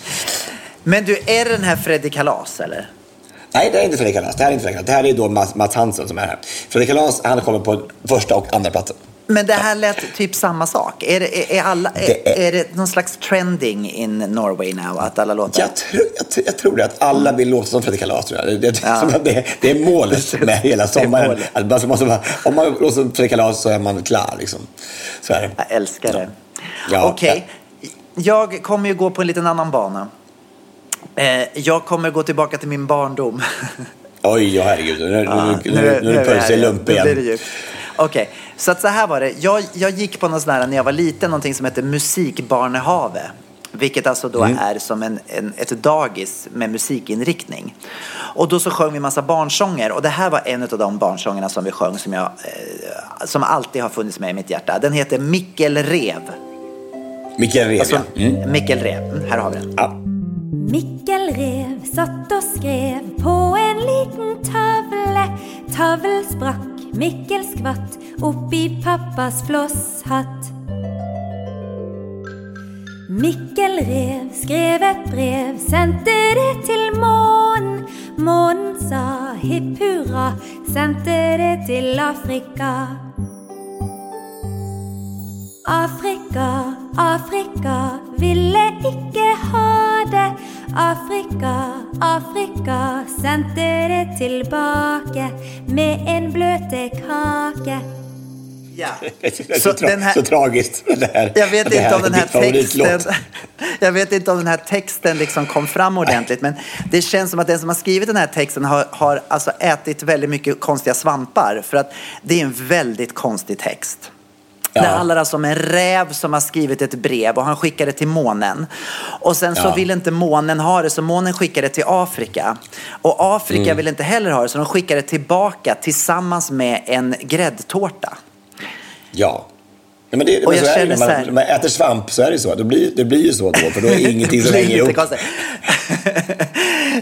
Men du, är det den här Freddy Kalas eller? Nej, det är inte Fredrik Kalas. Det här är inte Fredrik Kalas. Det här är då Mats, Mats Hansen som är här. Fredrik Kalas, han kommer på första och andra platsen. Men det här lät typ samma sak. Är det, är, alla, är, är- det någon slags trending in Norway now? Att alla låter... Jag, tror- jag, tror- jag tror det, att alla vill låta som Fredrik Kalas. Tror jag. Det, Ja. det, det är målet med hela sommaren. Att man måste bara, om man låter som Fredrik Kalas så är man klar. Liksom. Så är det. Jag älskar det. Ja, Okej, jag kommer ju gå på en liten annan bana. Eh, jag kommer gå tillbaka till min barndom. Oj, ja, herregud. Nu, nu, Ja, nu, nu, nu lump Nu blir det igen. Okej, så att så här var det. Jag, jag gick på någon sån här, när jag var liten, någonting som heter Musikbarnehave. Vilket alltså då Mm. är som en, en, ett dagis med musikinriktning. Och då så sjöng vi massa barnsånger. Och det här var en av de barnsångerna som vi sjöng som, jag, eh, som alltid har funnits med i mitt hjärta. Den heter Mikkel Rev. Mikael Rev, Alltså, ja. Mm. Mikkel Rev. Mm, Här har vi den. ja. Mikkel Rev satt och skrev på en liten tavle. Tavel sprack, Mikkel skvatt upp i pappas flosshatt. Mikkel Rev skrev ett brev, sände det till mån. Månen sa hipp hurra, sände det till Afrika. Afrika, Afrika ville ikke ha det. Afrika, Afrika sendte det tilbake med en bløte kake. Ja. Så, Så tra- den här- så tragiskt. Det här, Jag vet det inte om den här texten Jag vet inte om den här texten liksom kom fram ordentligt men det känns som att den som har skrivit den här texten har, har alltså ätit väldigt mycket konstiga svampar för att det är en väldigt konstig text. Ja. Det handlar alltså om en räv som har skrivit ett brev och han skickar det till månen. Och sen så Ja. vill inte månen ha det så månen skickar det till Afrika. Och Afrika Mm. vill inte heller ha det så de skickar det tillbaka tillsammans med en gräddtårta. Ja. Ja, men det, Och men jag så är det, känner ju. så här- man, man äter svamp så är det så. Det blir, det blir ju så då, för då är ingenting som hänger ihop.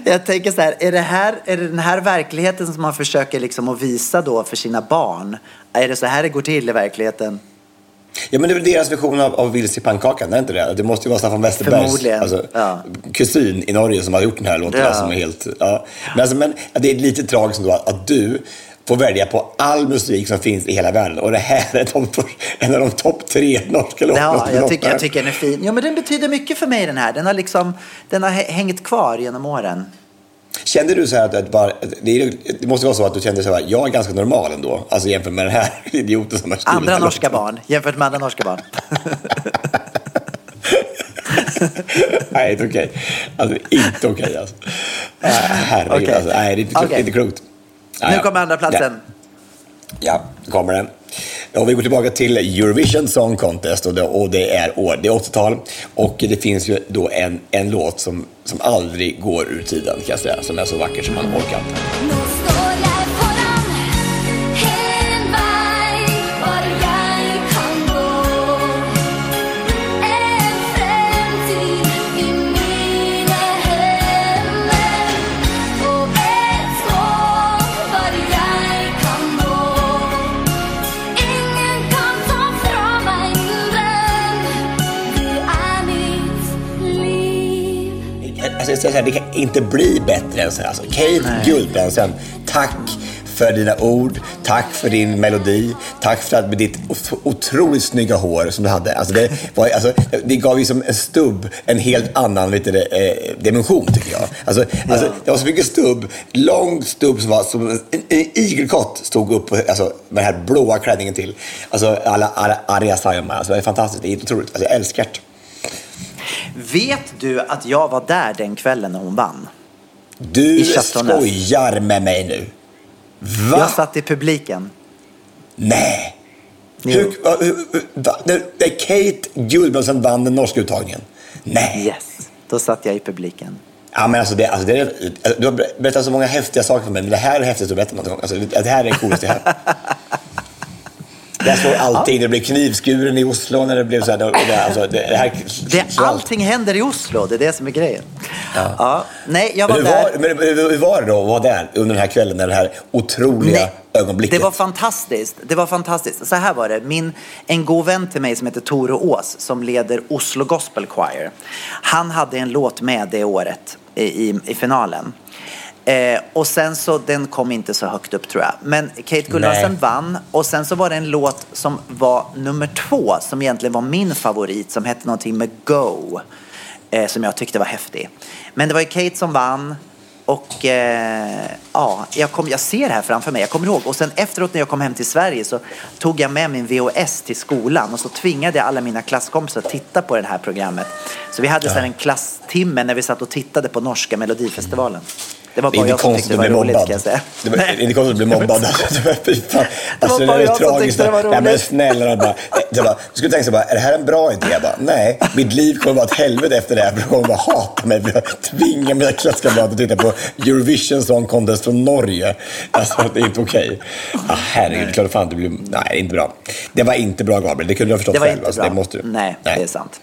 Jag tänker så här, är det, här, är det den här verkligheten som man försöker liksom att visa då för sina barn? Är det så här det går till i verkligheten? Ja, men det är väl deras version av, av Vilse i pannkakan, är det inte det? Det måste ju vara Staffan Westerbergs alltså, ja. kusin i Norge som har gjort den här låten. Ja. Som är helt, ja. Men, alltså, men det är lite tragiskt ändå att, att du får välja på all musik som finns i hela världen. Och det här är de, en av de topp tre norska låtarna. Ja, jag är tycker, jag tycker den är fin. Ja, men den betyder mycket för mig den här. Den har liksom, den har hä- hängt kvar genom åren. Kände du så här att, bara, det, måste vara så att du kände så här, jag är ganska normal ändå, alltså jämfört med den här idioten som har skrivit Andra norska barn jämfört med andra norska barn. Nej, inte okej. Alltså, inte okej alltså. Äh, herregud Okej. alltså. Nej, det är inte. Okej. inte klokt. Nu ja. kommer andra platsen. Ja, ja kommer den. Ja, vi går tillbaka till Eurovision Song Contest och det, och det är år, det är 80-tal. Och det finns ju då en, en låt som, som aldrig går ur tiden, kan jag säga, som är så vacker som man orkar. Ska säga det kan inte bli bättre än så här. Alltså, Kate Guldbransen, tack för dina ord, tack för din melodi, tack för att med ditt ot- otroligt snygga hår som du hade. Alltså det, var, alltså, det gav ju som en stubb en helt annan vet du, eh, dimension tycker jag. Alltså, alltså, det var så mycket stubb, lång stubb som var som en, en igelkott stod upp alltså, med den här blåa klänningen till. Alltså alla, alla Arja Saijonmaa, alltså, det är fantastiskt, det är otroligt. Alltså, jag älskar det. Vet du att jag var där den kvällen när hon vann? Du skojar med mig nu. Va? Jag satt i publiken. Nej! Hur, hur, hur- Kate Guldbrandsen vann den norska uttagningen? Nej! Yes, då satt jag i publiken. Ja, men alltså det, alltså det du har berättat så många häftiga saker för mig, men det här är häftigt att berätta gång. Alltså, det, det här är det coolaste jag hört. Där slår allting. Det blev knivskuren i Oslo när det blev så här. Det, alltså, det, här Det, allting händer i Oslo, det är det som är grejen. Ja. Nej, jag Men var hur, där. var, men hur var det då att vara där under den här kvällen, när det här otroliga Nej, ögonblicket? Det var fantastiskt. Det var fantastiskt. Så här var det. Min, en god vän till mig som heter Tore Ås som leder Oslo Gospel Choir. Han hade en låt med det året i, i, i finalen. Eh, och sen så, den kom inte så högt upp tror jag. Men Kate Gullbrandsen Nej. vann och sen så var det en låt som var nummer två som egentligen var min favorit som hette någonting med Go. Eh, som jag tyckte var häftig. Men det var ju Kate som vann. Och eh, ja, jag, kom, jag ser det här framför mig. Jag kommer ihåg. Och sen efteråt när jag kom hem till Sverige så tog jag med min VHS till skolan och så tvingade jag alla mina klasskompisar att titta på det här programmet. Så vi hade här en klasstimme när vi satt och tittade på norska melodifestivalen. Det var Det bara inte jag som tyckte det var roligt mobbad. kan jag säga. Det var- det är inte konstigt att bli mobbad. Alltså, det var- fan. Alltså, det bara är jag som tyckte det var Nej, men roligt. snälla bara, jag bara, Du skulle tänka sig bara, är det här en bra idé? Jag bara, nej, mitt liv kommer vara ett helvete efter det här. För de kommer bara hata mig. Jag tvingar mina klasskamrater att titta på Eurovision Song Contest från Norge. Alltså, det är inte okej. Ah, herregud, klart fan det blir... Nej, det är inte bra. Det var inte bra, Gabriel. Det kunde du ha förstått Det var själv. inte Alltså, bra. det måste du. Nej, det är sant.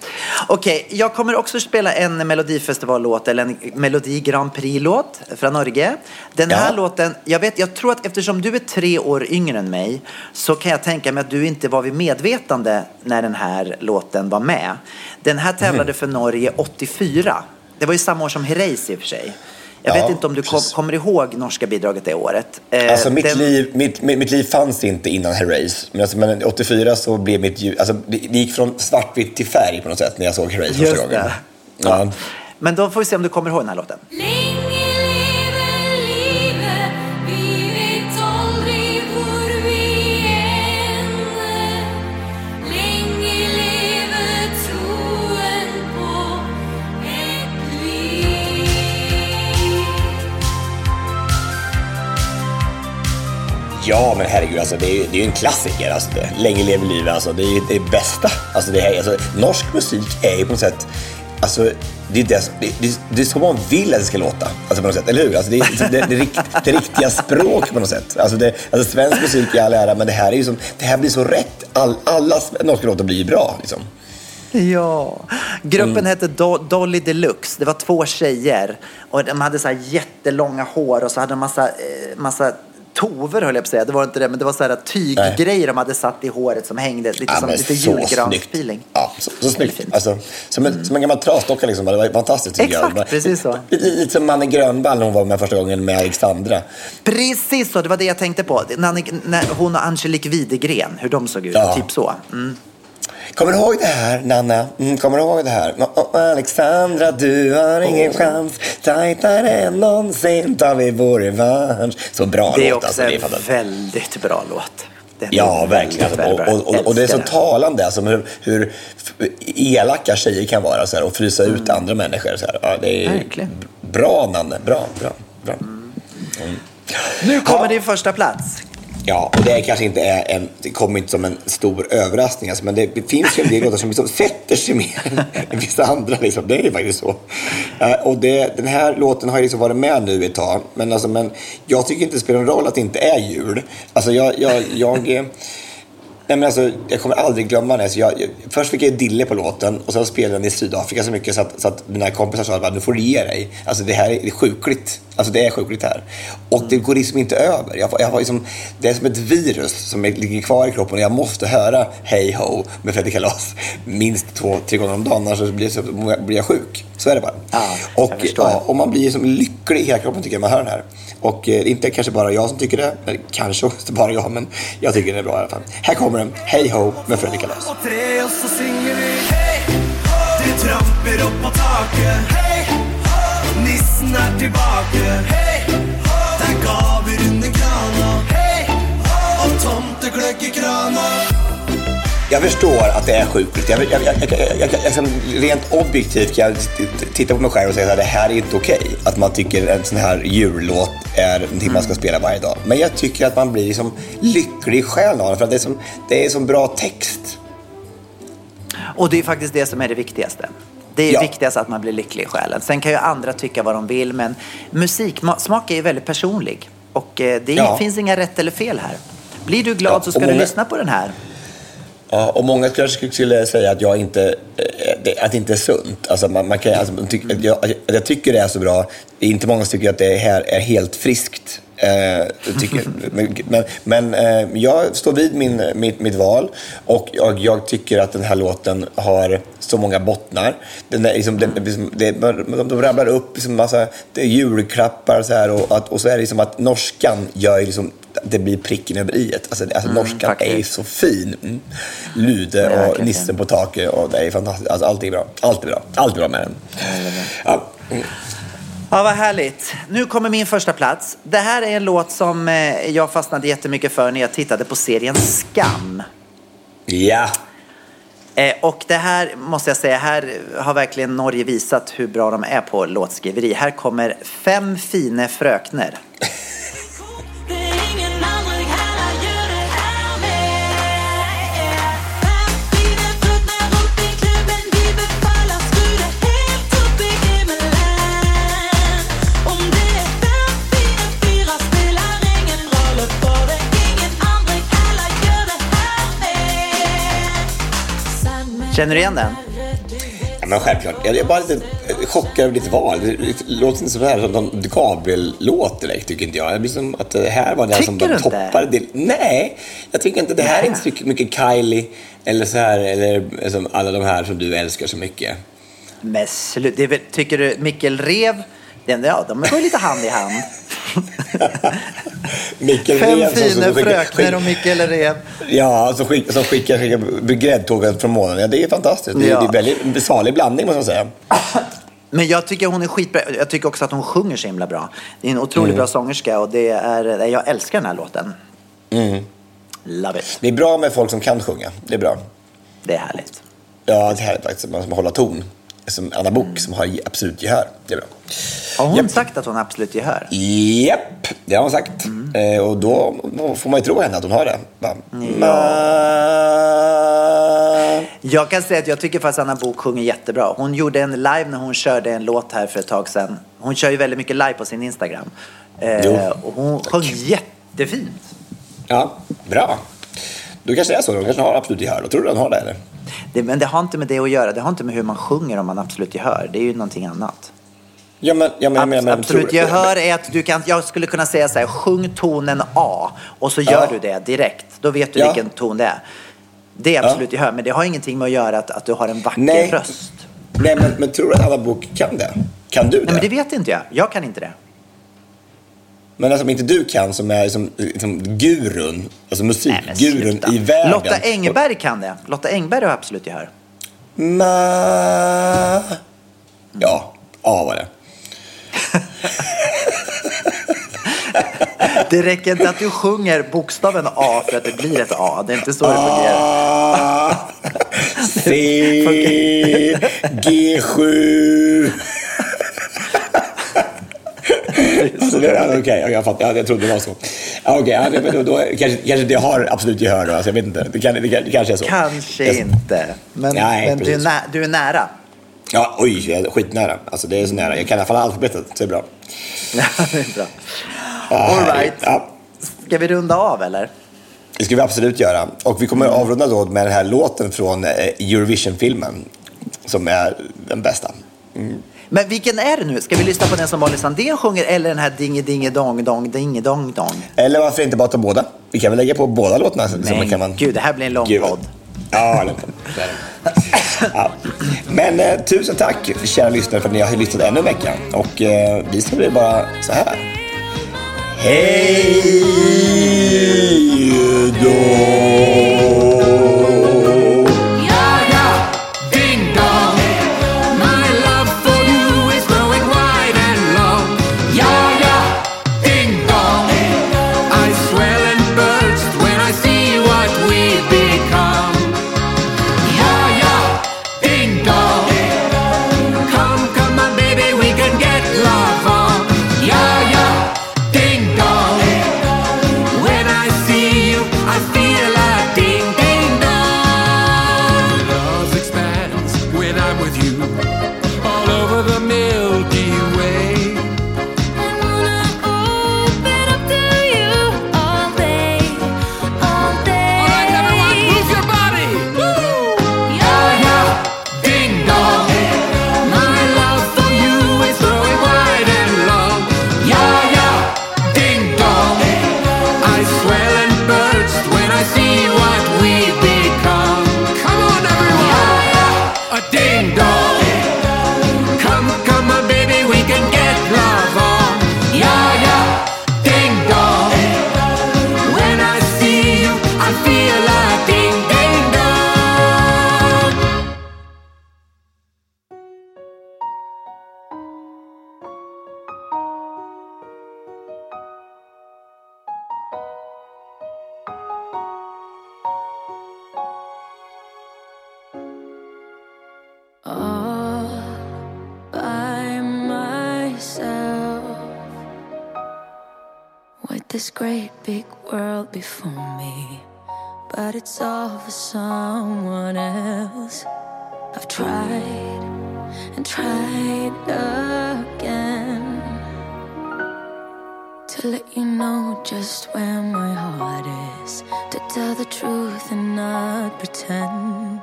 Okej, jag kommer också spela en Melodifestivallåt, eller en Melodi Grand Prix-låt från Norge. Den här Ja. låten, jag vet, jag tror att eftersom du är tre år yngre än mig så kan jag tänka mig att du inte var vid medvetande när den här låten var med. Den här tävlade Mhm. för Norge 84. Det var ju samma år som Herreys i och för sig. Jag Ja, vet inte om du kom, kommer ihåg norska bidraget det året. Eh, Alltså mitt, den- liv, mitt, mitt, mitt liv fanns inte innan Herreys. Men, alltså, men 84 så blev mitt ljud... Alltså, det, det gick från svartvitt till färg på något sätt när jag såg Herreys första gången. det. Ja. Men då får vi se om du kommer ihåg den här låten. Länge Ja, men herregud, alltså, det, är, ju- det är ju en klassiker. Alltså, det, Länge lever livet, alltså, det är det bästa. Alltså, det här, alltså, norsk musik är ju på något sätt... Alltså, det, är det, det, det, är så man vill att det ska låta, alltså, på något sätt, eller hur? Alltså, det, är- det, rikt, det riktiga språk på något sätt. Alltså, det, alltså, svensk musik i all ära, men det här, är ju som, det här blir så rätt. All, alla norska låtar blir ju bra. Liksom. Ja. Gruppen Mm. hette Do- Dolly Deluxe. Det var två tjejer. Och de hade så här jättelånga hår och så hade de massa, eh, massa tover höll jag på att säga. Det var inte det, men det var så här tyggrejer de hade satt i håret som hängde. Lite Ja, som lite julgranspeeling. Ja, så, så snyggt. Alltså, som, en, som en gammal trasdocka liksom. Det var fantastiskt tycker Exakt, jag. precis så. Lite, lite som Manne Grönvall när hon var med första gången med Alexandra. Precis så, det var det jag tänkte på. Ni- när hon och Angelique Widegren, hur de såg ut. Ja. Typ så. Mm. Kommer du ihåg det här, Nanna? Mm, kommer du ihåg det här? Oh, Alexandra, du har ingen chans. Tajtare än någonsin tar vi vår revansch. Så bra Det är låt också alltså. Det är en fantastiskt. väldigt bra låt. Den Ja, verkligen. Och, och, och, och det är så talande alltså, hur, hur elaka tjejer kan vara så här, och frysa ut andra människor. Så här. Ja, det är Mm. Verkligen. Bra, Nanne. Bra, bra, bra. Nu kommer Ja. din första plats. Ja, och det kanske inte är en, det kommer inte som en stor överraskning. Alltså, men det, det finns ju en del låtar som liksom sätter sig mer än vissa andra. Liksom. Det är ju faktiskt så. Uh, och det, den här låten har ju liksom varit med nu ett tag. Men, alltså, men jag tycker inte det spelar någon roll att det inte är jul. Alltså, jag, jag, jag, eh, Nej, men alltså, jag kommer aldrig glömma det. Så jag, jag, först fick jag dille på låten och sen spelade den i Sydafrika så mycket så att, så att mina kompisar sa att nu får du ge dig. Alltså det här är, det är sjukligt. Alltså det är sjukligt här. Och det går liksom inte över. Jag, jag liksom, det är som ett virus som ligger kvar i kroppen och jag måste höra Hey Ho med Fredrik Kalas minst två, tre gånger om dagen annars blir, så blir jag sjuk. Så är det bara. Ja, och, ja, och man blir som lycklig i hela kroppen tycker jag när man hör den här. Och eh, inte kanske bara jag som tycker det, eller kanske också bara jag, men jag tycker den är bra i alla fall. Här kommer den, Hey Ho med Fredrik Kalas. Og tre, og så synger vi. Hei, de tramper opp på taket. Hei, nissen er tilbake Hei, det er gaver under krana Hei, og tomtegløgg i krana Jag förstår att det är sjukt. Jag, jag, jag, jag, rent objektivt kan jag titta på mig själv och säga att det här är inte okej. Att man tycker en sån här jullåt är någonting man ska spela varje dag. Men jag tycker att man blir som lycklig i själen av det, för att det är som, det är som bra text. Och det är faktiskt det som är det viktigaste. Det är Ja. viktigast att man blir lycklig i själen. Sen kan ju andra tycka vad de vill, men musiksmak är ju väldigt personlig. Och eh, det är, Ja. finns inga rätt eller fel här. Blir du glad Ja, så ska du lyssna på den här. Ja, och många kanske skulle säga att, jag inte, eh, att det inte är sunt. Alltså man, man kan, alltså, jag, jag tycker det är så bra. Det är inte många som tycker att det här är helt friskt. Eh, tycker, men men, eh, jag står vid min, mitt, mitt val och jag, jag tycker att den här låten har så många bottnar. Den är liksom, den, liksom, det, de, de rabblar upp liksom massa julklappar och så här och, att, och så är det liksom att norskan gör liksom det blir pricken över i Alltså, alltså norskan är ju så fin. Mm. Lude och verkligen. nissen på taket och det är fantastiskt. Alltså, allt är bra. Allt är bra. Allt är bra med den. Ja. mm. Ja, vad härligt. Nu kommer min första plats. Det här är en låt som eh, jag fastnade jättemycket för när jag tittade på serien Skam. ja. Eh, och det här måste jag säga, här har verkligen Norge visat hur bra de är på låtskriveri. Här kommer Fem fine frökner. Känner du igen den? Ja, men självklart. Jag är bara lite chockad över ditt val. Det låter inte som det här som någon Gabriel-låt direkt, tycker inte jag. Det blir som att det här var den som Tycker bara du inte? toppade det. Nej, jag tycker inte. Det här är inte så mycket Kylie eller så här, eller som alla de här som du älskar så mycket. Men slut, det är väl, tycker du Mikkel Rev, ja, de går lite hand i hand. Mikael Fem fina skickar- frökner och Mikkel Rev. Ja, som, skick, som skickar, skickar gräddtåget från månen. Ja, det är fantastiskt. Det, är- Ja. det är en väldigt besvarlig blandning måste man säga. Men jag tycker hon är skitbra. Jag tycker också att hon sjunger så himla bra. Det är en otroligt Mm. bra sångerska och det är, jag älskar den här låten. Mm. Love it. Det är bra med folk som kan sjunga. Det är bra. Det är härligt. Ja, det är faktiskt som att hålla ton. Som Anna Bok som har absolut gehör. Det är bra. Har hon Japp. sagt att hon absolut gehör? Japp, det har hon sagt. Eh, och då får man ju tro henne att hon har det. Bara, Ma- Jag kan säga att jag tycker faktiskt Anna Bok sjunger jättebra. Hon gjorde en live när hon körde en låt här för ett tag sedan. Hon kör ju väldigt mycket live på sin Instagram. Eh, och hon sjöng jättefint. Ja, bra. Då kanske är så. Hon kanske har absolut gehör. Då tror du att hon har det eller? Det, men det har inte med det att göra. Det har inte med hur man sjunger om man absolut gehör. Det är ju någonting annat. Ja, men, ja, men, men, men, absolut tror- gehör är att du kan, jag skulle kunna säga så här, sjung tonen A och så gör Ja. du det direkt. Då vet du Ja. vilken ton det är. Det är absolut gehör, men det har ingenting med att göra att, att du har en vacker Nej. röst. Nej, men, men tror du att Anna Bok kan det? Kan du det? Nej, men det vet inte jag. Jag kan inte det. Men alltså, om inte du kan, som är som, som gurun, alltså musikgurun i världen. Lotta Engberg kan det. Lotta Engberg har absolut gehör. Ma... Ja, A var det. Det räcker inte att du sjunger bokstaven A för att det blir ett A. Det är inte så det fungerar. A, C, G7. Ja, Okej, jag fattar. Ja, jag trodde det var så. Ja, Okej, ja, det- men då, då, kanske, kanske det har absolut gehör då. Alltså, jag vet inte. Det, kan, det, det kanske är så. Kanske Jag- inte. Men, Nej, men du, är nä, du är nära. Ja, oj, jag är skitnära. Alltså, det är så nära. Jag kan i alla fall alfabetet, så det är bra. Ja, det är bra. Ja, All härligt. right. Ja, Ska vi runda av eller? det ska vi absolut göra. Och vi kommer Mm. avrunda då med den här låten från eh, Eurovision-filmen. Som är den bästa. Men vilken är det nu? Ska vi lyssna på den som Molly Sandén sjunger eller den här dinge dinge dong dong dinge dong dong? Eller varför inte bara ta båda? Vi kan väl lägga på båda låtarna. Men kan man... gud, det här blir en lång Gud. podd. Ja, ja. Men eh, tusen tack kära lyssnare för att ni har lyssnat ännu en vecka. Och eh, vi ska väl bara så här. Hej då! This great big world before me. But it's all for someone else. I've tried and tried again to let you know just where my heart is. To tell the truth and not pretend.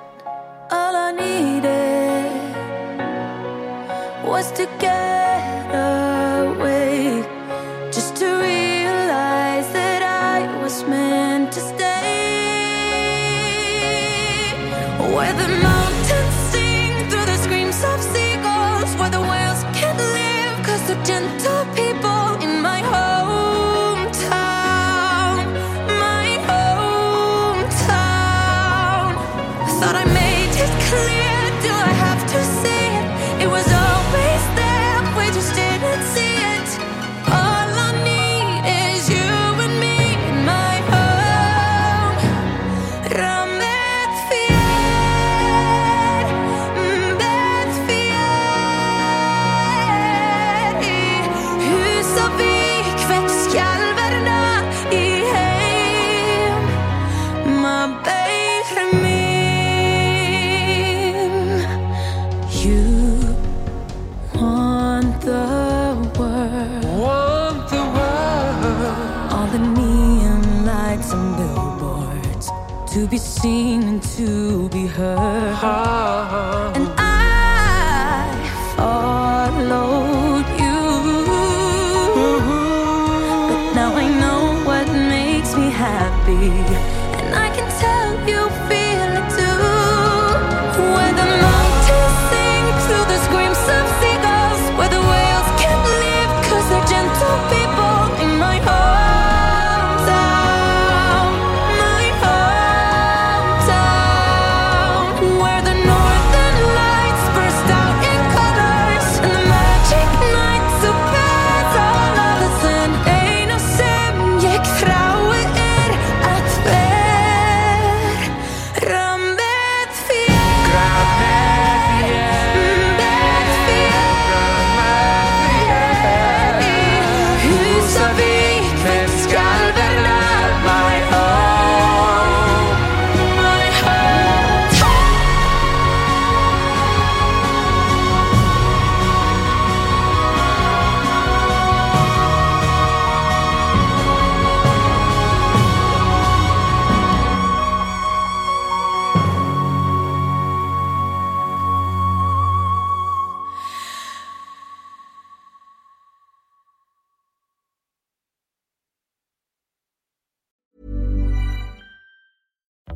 All I needed was to get gentle heart.